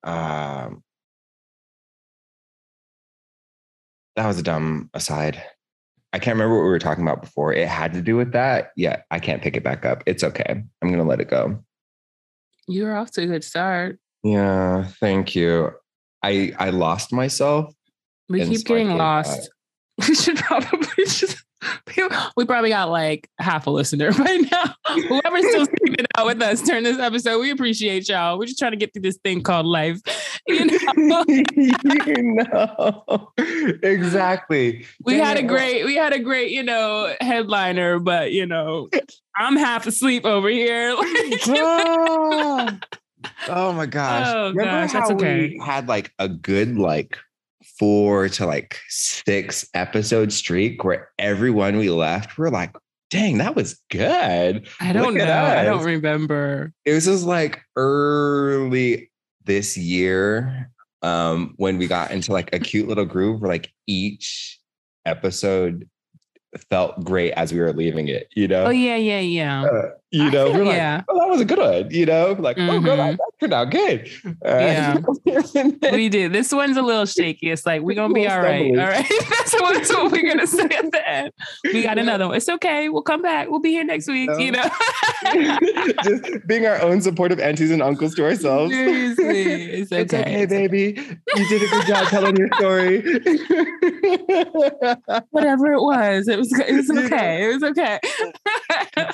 Um that was a dumb aside. I can't remember what we were talking about before. It had to do with that. Yeah, I can't pick it back up. It's okay. I'm gonna let it go.
You're off to a good start.
Yeah, thank you. I I lost myself.
We keep getting lost. (laughs) We should probably just. (laughs) We probably got like half a listener (laughs) by now. Whoever's still sticking it out with us during this episode, we appreciate y'all. We're just trying to get through this thing called life. You know, (laughs)
you know exactly.
we had a great, we had a great, you know, headliner, but you know, I'm half asleep over here. (laughs)
Ah. oh my gosh!
Oh,
Remember
gosh, that's
how
okay.
we had like a good like four to like six episode streak where everyone we left were like, "Dang, that was good."
I don't
Look
know. I don't remember.
it was just like early this year um when we got into like a cute little groove where like each episode felt great as we were leaving it you know
Oh yeah, yeah, yeah.
Uh, you know we're like
yeah.
oh that was a good one you know like oh girl that,
Mhm.
that turned out good
Yeah. (laughs)
then-
we do. This one's a little shaky. It's like we're gonna be all right. All right. (laughs) That's what, that's what we're gonna say at the end. We got another one. It's okay. We'll come back. We'll be here next week. You know. (laughs)
just being our own supportive aunties and uncles to ourselves
Seriously, it's okay.
It's okay, baby. You did a good job telling your story.
Whatever it was, it was. It was okay. It was okay.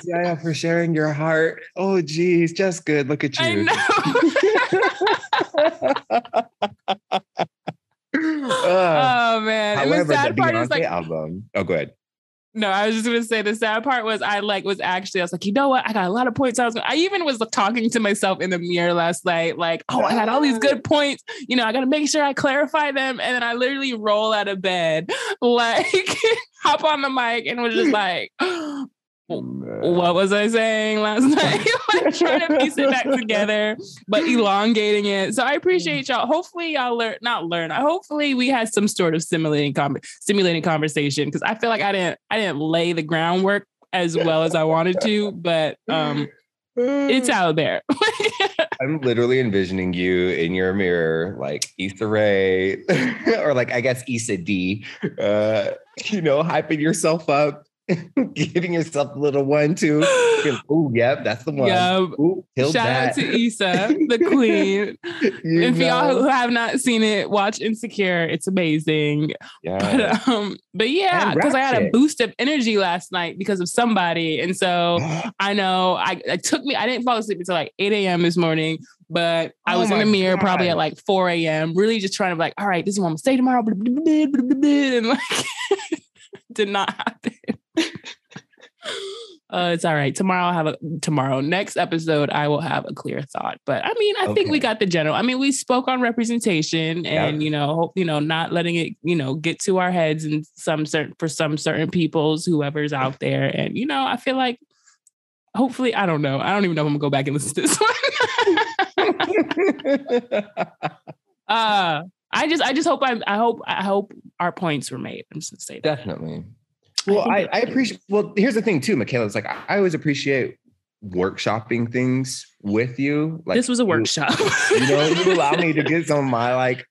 yeah, for your heart. Oh, geez, just good. Look at
I
you.
know. (laughs) Oh man, it was
however, the
sad part. Is
Beyonce
like
album. Oh, go ahead.
No, I was just gonna say the sad part was I like was actually I was like, you know what? I got a lot of points. I was I even was talking to myself in the mirror last night, like, oh, I had all these good (gasps) points. You know, I gotta make sure I clarify them. And then I literally roll out of bed, (laughs) like (laughs) hop on the mic and was just like, what was I saying last (laughs) night? (laughs) like trying to piece it back together, but elongating it. So I appreciate y'all. Hopefully y'all learn, not learn. Hopefully we had some sort of stimulating, com- stimulating conversation because I feel like I didn't, I didn't lay the groundwork as well as I wanted to, but um, it's (laughs) out there.
I'm literally envisioning you in your mirror, like Issa Rae, or like I guess Issa Dee, uh, you know, hyping yourself up, (laughs) giving yourself a little one, two. Oh, yep, that's the one.
yeah.
Ooh,
Shout
that.
out to Issa, (laughs) the queen. (laughs)
You
if y'all who have not seen it, watch Insecure. It's amazing.
yeah.
But um, but yeah, because I had a boost of energy last night because of somebody, and so (gasps) I know I it took me. I didn't fall asleep until like eight a.m. this morning, but I
Oh
was in the mirror probably at like four a.m. Really just trying to be like, all right, this is what I'm gonna say tomorrow, and like (laughs) did not happen. (laughs) Uh, it's all right. Tomorrow I'll have a tomorrow. Next episode, I will have a clear thought. But I mean, I think we got the general. I mean, we spoke on representation and
Yeah.
you know, hope, you know, not letting it, you know, get to our heads and some certain for some certain people's whoever's out there. And you know, I feel like hopefully, I don't know. I don't even know if I'm gonna go back and listen to this one. (laughs) uh I just I just hope I I hope I hope our points were made. I'm just gonna say that.
Definitely. Well,
think
I, I appreciate. Well, here's the thing too, Michaela. It's like I I always appreciate workshopping things with you. Like
this was a
you-
workshop. (laughs)
You know, you allow me to get some of my like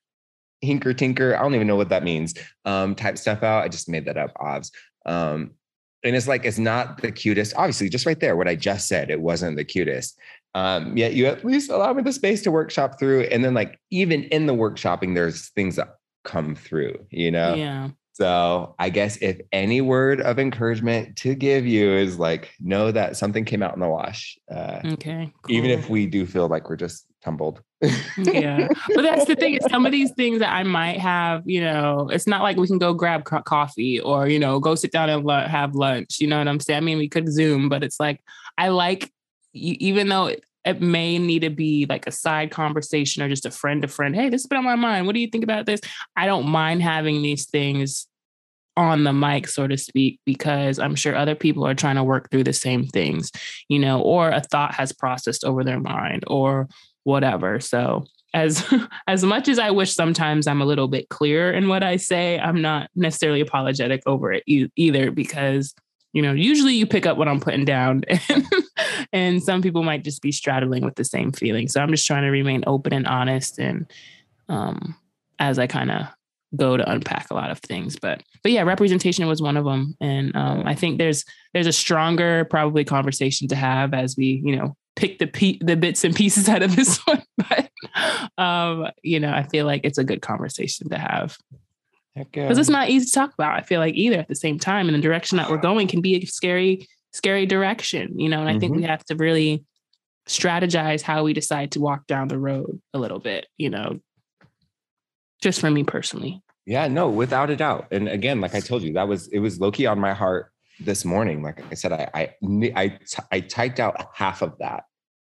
hinker tinker. I don't even know what that means. Um, type stuff out. I just made that up, obs. Um, and it's like it's not the cutest. Obviously, just right there, what I just said, it wasn't the cutest. Um, yet you at least allow me the space to workshop through. And then, like, even in the workshopping, there's things that come through, you know?
Yeah.
So I guess if any word of encouragement to give you is like, know that something came out in the wash. Uh,
Okay.
Even if we do feel like we're just tumbled.
yeah but that's the thing is some of these things that i might have you know it's not like we can go grab co- coffee or you know go sit down and lu- have lunch you know what i'm saying i mean we could zoom but it's like i like e- even though it, it may need to be like a side conversation or just a friend to friend hey this has been on my mind what do you think about this i don't mind having these things on the mic so to speak because i'm sure other people are trying to work through the same things you know or a thought has processed over their mind or whatever. So as (laughs) as much as I wish sometimes I'm a little bit clearer in what I say, I'm not necessarily apologetic over it e- either because you know usually you pick up what I'm putting down (laughs) and, and some people might just be straddling with the same feeling. So I'm just trying to remain open and honest and um as I kind of go to unpack a lot of things. But but yeah representation was one of them and um, i think there's there's a stronger probably conversation to have as we you know pick the pe- the bits and pieces out of this (laughs) one. But um you know i feel like it's a good conversation to have because it's not easy to talk about i feel like either at the same time and the direction that we're going can be a scary scary direction you know and i think we mm-hmm. have to really strategize how we decide to walk down the road a little bit you know just for me personally.
Yeah, no, without a doubt. And again, like I told you, that was it was Loki on my heart this morning. Like I said, I I I, I typed out half of that,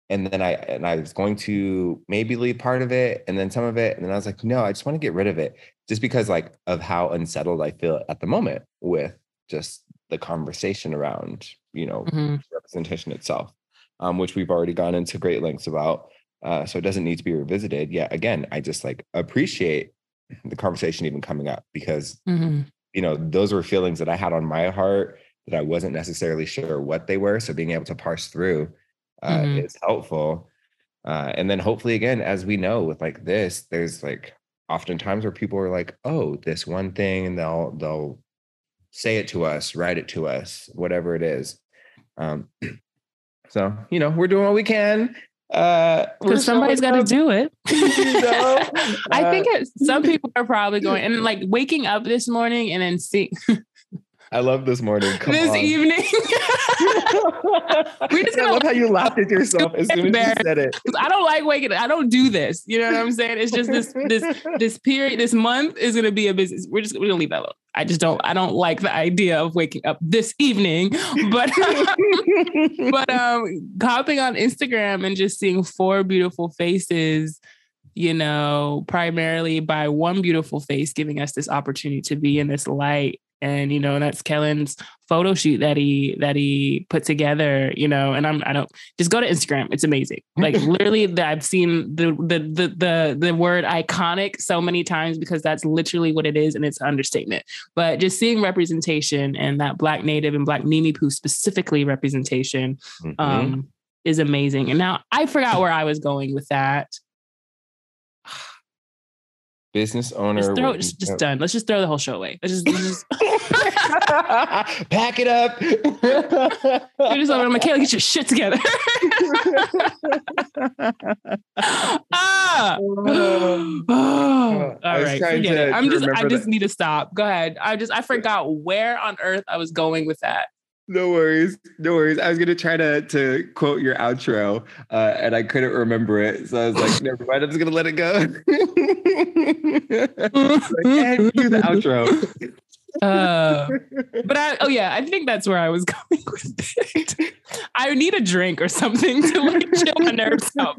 and then I and I was going to maybe leave part of it, and then some of it, and then I was like, no, I just want to get rid of it, just because like of how unsettled I feel at the moment with just the conversation around you know
Mhm.
representation itself, um, which we've already gone into great lengths about. Uh, so it doesn't need to be revisited. yet again, I just like appreciate the conversation even coming up because
Mhm.
you know those were feelings that I had on my heart that I wasn't necessarily sure what they were. So being able to parse through uh,
Mhm.
is helpful. Uh, and then hopefully, again, as we know with like this, there's like oftentimes where people are like, "Oh, this one thing," and they'll they'll say it to us, write it to us, whatever it is. Um, (clears throat) so you know, we're doing what we can. Uh,
because somebody's got to do it. (laughs)
you know? (laughs)
I
Uh,
think it, some people are probably (laughs) going and like waking up this morning and then see
I love this morning. Come
this
on.
evening. (laughs) We just
I love how you (laughs) laughed at yourself as soon as you said it. (laughs)
I don't like waking. I don't do this. You know what I'm saying? It's just this this this period. This month is gonna be a business. We're just we're gonna leave that alone. I just don't. I don't like the idea of waking up this evening. But but um, hopping on Instagram and just seeing four beautiful faces. You know, primarily by one beautiful face giving us this opportunity to be in this light and you know that's Kellen's photo shoot that he that he put together you know and I'm I don't just go to Instagram it's amazing. Like (laughs) literally that I've seen the, the the the the word iconic so many times because that's literally what it is and it's an understatement. But just seeing representation and that black native and black Nimiipuu specifically representation
Mhm.
um is amazing. And now I forgot where I was going with that
Business owner.
just throw
with-
just, just done let's just throw the whole show away let's just, let's just (laughs) (laughs)
Pack it up.
You're just over, Michaela, get your shit together. (laughs) ah. Oh, (sighs) all
was
right,
trying
forget
to-
it. I'm just, I just
that.
need to stop. Go ahead. I just, I forgot where on earth I was going with that.
No worries. No worries. I was gonna try to to quote your outro, uh, and I couldn't remember it. So I was like, (laughs) never mind. I'm just gonna let it go. (laughs) like, and do the outro. (laughs)
Uh, but I, oh yeah, I think that's where I was going with it. I need a drink or something to like chill my nerves out.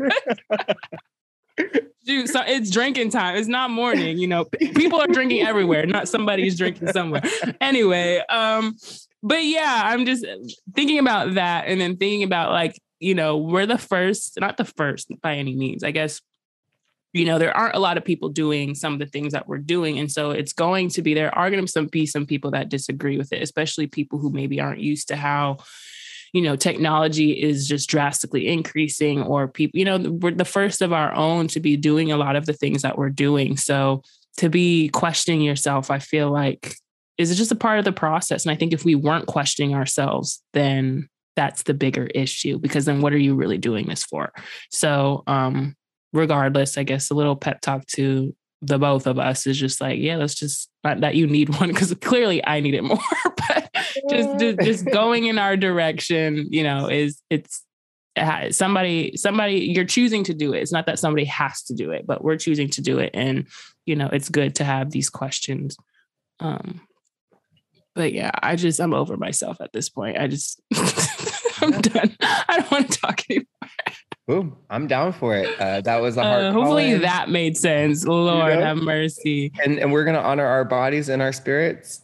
Dude, so it's drinking time. It's not morning. You know, people are drinking everywhere. Not somebody's drinking somewhere. Anyway, um, but yeah, I'm just thinking about that, and then thinking about like, you know, we're the first, not the first by any means. I guess you know there aren't a lot of people doing some of the things that we're doing and so it's going to be there are going to be some people that disagree with it especially people who maybe aren't used to how you know technology is just drastically increasing or people you know we're the first of our own to be doing a lot of the things that we're doing so to be questioning yourself, I feel like is just a part of the process. And I think if we weren't questioning ourselves, then that's the bigger issue because then what are you really doing this for? So, um, regardless, I guess a little pep talk to the both of us is just like, yeah, let's just not that you need (laughs) one because clearly I need it (laughs) more, but just, just just going in our direction, you know, is it's somebody somebody you're choosing to do it. It's not that somebody has to do it, but we're choosing to do it, and you know, it's good to have these questions. Um, but yeah, I just I'm over myself at this point. I just (laughs) I'm done. I don't want to talk anymore.
Boom. I'm down for it. Uh, that was a hard.
Uh, hopefully that made sense. Lord you know? have mercy.
And and we're gonna honor our bodies and our spirits.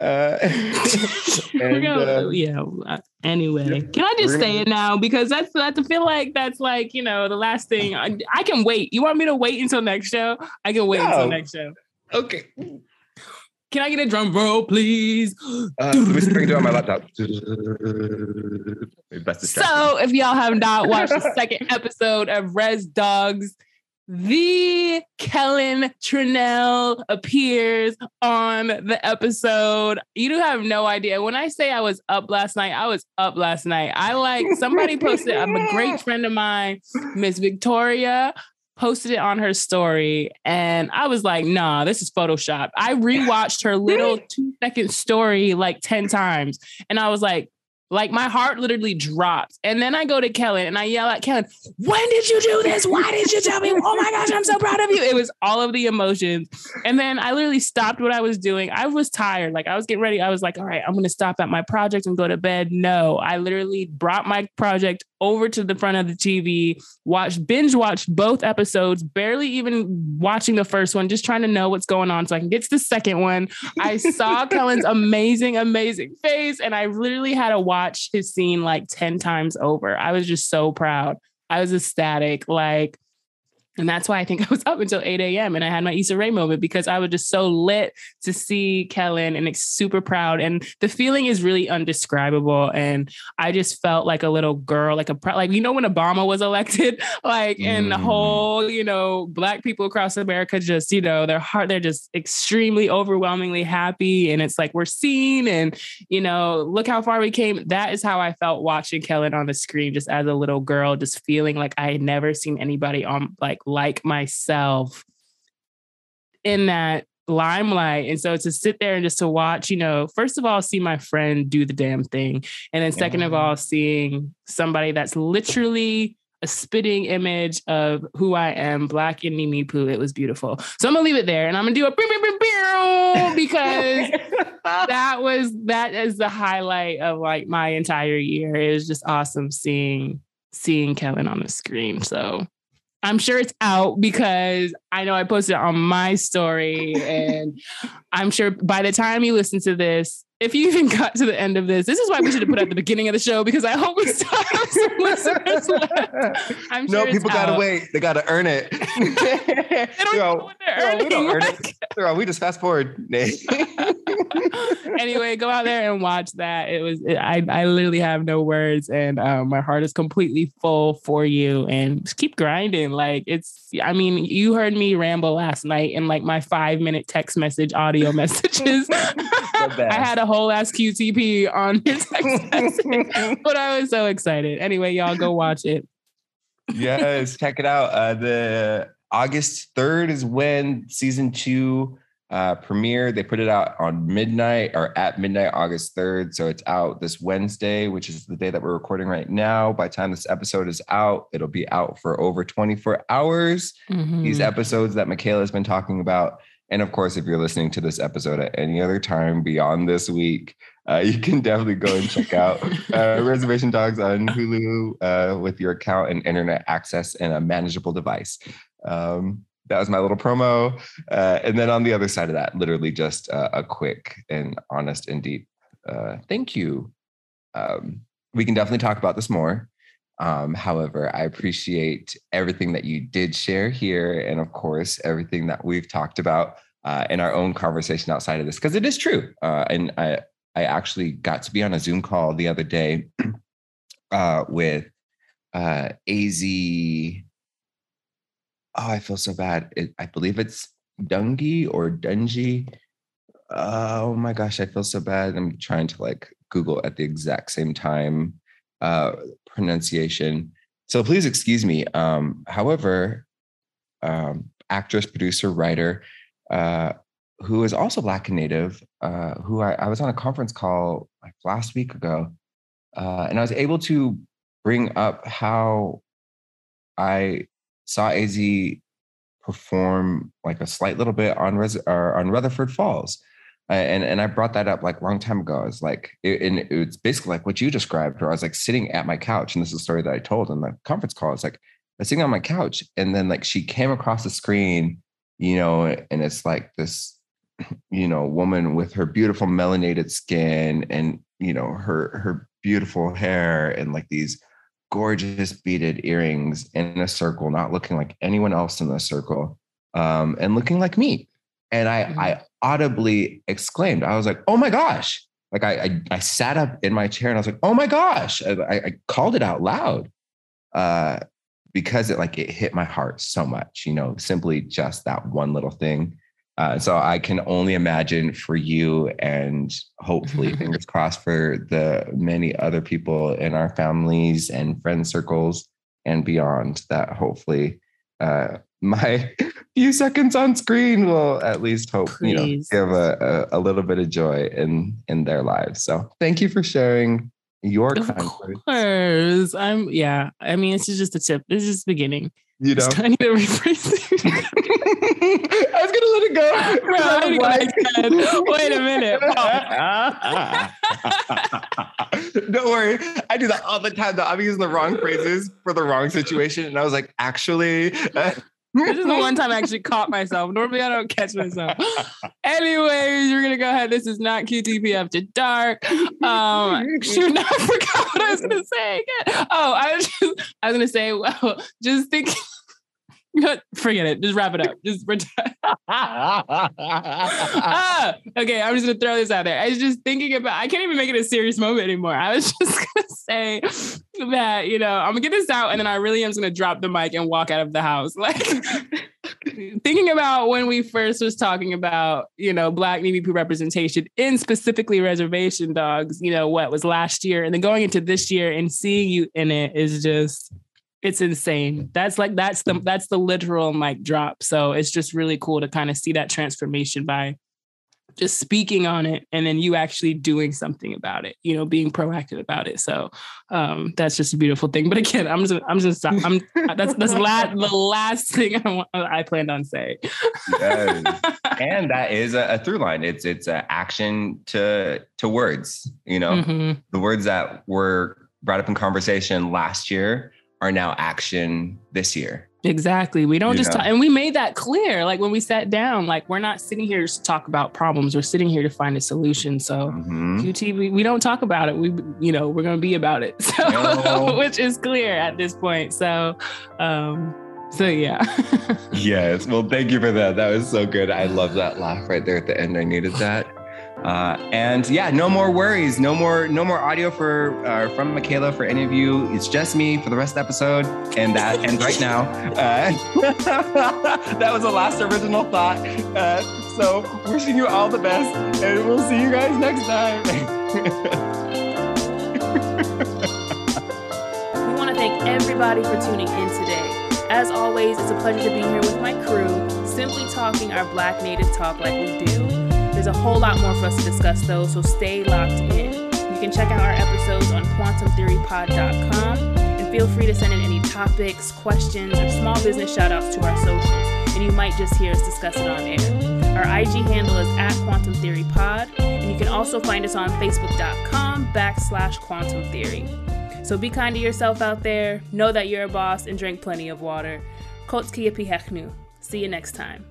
Uh, (laughs)
and, gonna, uh, yeah. Uh, anyway, can I just say it now because that's that's I feel like that's like you know the last thing I, I can wait. You want me to wait until next show? I can wait no. until next show.
Okay.
Can I get a drum roll, please?
Uh, let me bring it on my laptop. so,
if y'all have not watched the (laughs) second episode of Res Dogs, the Kellen Trinell appears on the episode. You do have no idea. When I say I was up last night, I was up last night. I like somebody posted, I'm a great (laughs) friend of mine, Miss Victoria posted it on her story and I was like, nah, this is Photoshop. I rewatched her little (laughs) two second story like 10 times. And I was like, like my heart literally drops. And then I go to Kellen and I yell at Kellen, when did you do this? Why did you tell me? Oh my gosh, I'm so proud of you. It was all of the emotions. And then I literally stopped what I was doing. I was tired. Like I was getting ready. I was like, all right, I'm going to stop at my project and go to bed. No, I literally brought my project over to the front of the TV, watched, binge watched both episodes, barely even watching the first one, just trying to know what's going on so I can get to the second one. I saw (laughs) Kellen's amazing, amazing face, and I literally had to watch his scene like 10 times over. I was just so proud. I was ecstatic. Like, and that's why I think (laughs) I was up until 8 a.m. and I had my Issa Rae moment because I was just so lit to see Kellen and super proud. And the feeling is really undescribable. And I just felt like a little girl, like a, like, you know, when Obama was (laughs) elected, like, mm. and the mm. whole, you know, Black people across America just, you know, their heart, they're just extremely overwhelmingly happy. And it's like, we're seen and, you know, look how far we came. That is how I felt watching Kellen on the screen, just as a little girl, just feeling like I had never seen anybody on like, like myself in that limelight. And so to sit there and just to watch, you know, first of all, see my friend do the damn thing. And then second of all, seeing somebody that's literally a spitting image of who I am, Black Indie Me Poo. It was beautiful. So I'm gonna leave it there and I'm gonna do a because (laughs) that was that is the highlight of like my entire year. It was just awesome seeing seeing Kevin on the screen. So I'm sure it's out because I know I posted it on my story. (laughs) And I'm sure by the time you listen to this, if you even got to the end of this, this is why we should have put it at the beginning of the show because I hope we still have some listeners left. I'm
sure no, people gotta wait. They gotta earn it. (laughs) (laughs)
they don't know what they're earning. We, don't earn
it. we just fast forward. (laughs)
anyway, go out there and watch that. It was it, I I literally have no words, and um, my heart is completely full for you. And just keep grinding. Like it's. I mean, you heard me ramble last night in like my five minute text message audio messages. I had a whole ass QTP on his (laughs) but I was so excited. Anyway, y'all go watch it.
yes, check it out. Uh, the August 3rd is when season two uh, premiere. They put it out on midnight or at midnight, August 3rd. So it's out this Wednesday, which is the day that we're recording right now. By the time this episode is out, it'll be out for over 24 hours. Mm-hmm. These episodes that Michaela has been talking about and of course, if you're listening to this episode at any other time beyond this week, uh, you can definitely go and check out uh, (laughs) Reservation Dogs on Hulu uh, with your account and internet access and a manageable device. Um, that was my little promo. Uh, and then on the other side of that, literally just a quick and honest and deep uh, thank you. Um, we can definitely talk about this more. Um, however, I appreciate everything that you did share here, and of course, everything that we've talked about uh, in our own conversation outside of this, because it is true. Uh, and I, I actually got to be on a Zoom call the other day (clears throat) uh, with uh, Azie. Oh, I feel so bad. It, I believe it's Dungey or Dungey. oh my gosh, I feel so bad. I'm trying to like Google at the exact same time uh, pronunciation. So please excuse me. Um, however, um, actress, producer, writer, uh, who is also Black and Native, uh, who I, I, was on a conference call like last week ago, uh, and I was able to bring up how I saw Azie perform like a slight little bit on Res- on Rutherford Falls. And and I brought that up like a long time ago. I was like, it, and it's basically like what you described, where I was like sitting at my couch, and this is a story that I told in the conference call. It's like I was sitting on my couch, and then like she came across the screen, you know, and it's like this, (clears throat) you know, woman with her beautiful melanated skin, and you know her her beautiful hair, and like these gorgeous beaded earrings in a circle, not looking like anyone else in the circle, um, and looking like me. And I, mm-hmm. I audibly exclaimed, I was like, oh my gosh. Like I, I, I, sat up in my chair and I was like, oh my gosh. I, I called it out loud uh, because it like it hit my heart so much, you know, simply just that one little thing. Uh, so I can only imagine for you and hopefully (laughs) fingers crossed for the many other people in our families and friend circles and beyond that hopefully uh, my (laughs) few seconds on screen will at least hope Please. you know give a, a, a, little bit of joy in in their lives. So thank you for sharing your
of course. I'm yeah. I mean, it's just a tip. This is just the beginning.
You know,
I need to rephrase (laughs) (laughs)
it. I was gonna let it go. Bro, I
like, Wait a minute.
Don't worry. I do that all the time. Though I'm using the wrong phrases for the wrong situation, and I was like, actually.
This is the one time I actually caught myself. Normally, I don't catch myself. (laughs) Anyways, we're gonna go ahead. This is not QTP after dark. Um, (laughs) shoot, I forgot what I was gonna say again. Oh, I was just, I was gonna say, well, just think. (laughs) Forget it. Just wrap it up. Just (laughs) ah, okay. I'm just gonna throw this out there. I was just thinking about. I can't even make it a serious moment anymore. I was (laughs) just gonna say that you know I'm gonna get this out, and then I really am just gonna drop the mic and walk out of the house. Like thinking about when we first was talking about you know Black NVP representation in specifically reservation dogs. You know what was last year, and then going into this year and seeing you in it is just it's insane. That's like that's the that's the literal mic drop. So it's just really cool to kind of see that transformation by just speaking on it and then you actually doing something about it you know being proactive about it so um, that's just a beautiful thing but again i'm just i'm just i'm that's that's la- the last thing i want, i planned on saying
yes. and that is a, a, through line it's it's an action to to words you know mm-hmm. the words that were brought up in conversation last year are now action this year.
Exactly. We don't you just talk, and we made that clear. Like when we sat down, like we're not sitting here to talk about problems. We're sitting here to find a solution. So mm-hmm. QT, we, we, don't talk about it. We, you know, we're going to be about it. (laughs) So, (laughs) which is clear at this point. So, um, so yeah. (laughs)
yes. Well, thank you for that. That was so good. I love that laugh right there at the end. I needed that. Uh, and yeah, no more worries, no more, no more audio for uh, from Michaela for any of you. It's just me for the rest of the episode, and that ends right now. Uh, (laughs) that was the last original thought. Uh, so wishing you all the best, and we'll see you guys next time. (laughs)
we want to thank everybody for tuning in today. As always, it's a pleasure to be here with my crew, simply talking our Black Native talk like we do. There's a whole lot more for us to discuss, though, so stay locked in. You can check out our episodes on quantumtheorypod.com and feel free to send in any topics, questions, or small business shoutouts to our socials, and you might just hear us discuss it on air. Our IG handle is at Quantum Theory Pod, and you can also find us on Facebook.com backslash Quantum Theory. So be kind to yourself out there, know that you're a boss, and drink plenty of water. Pihechnu. See you next time.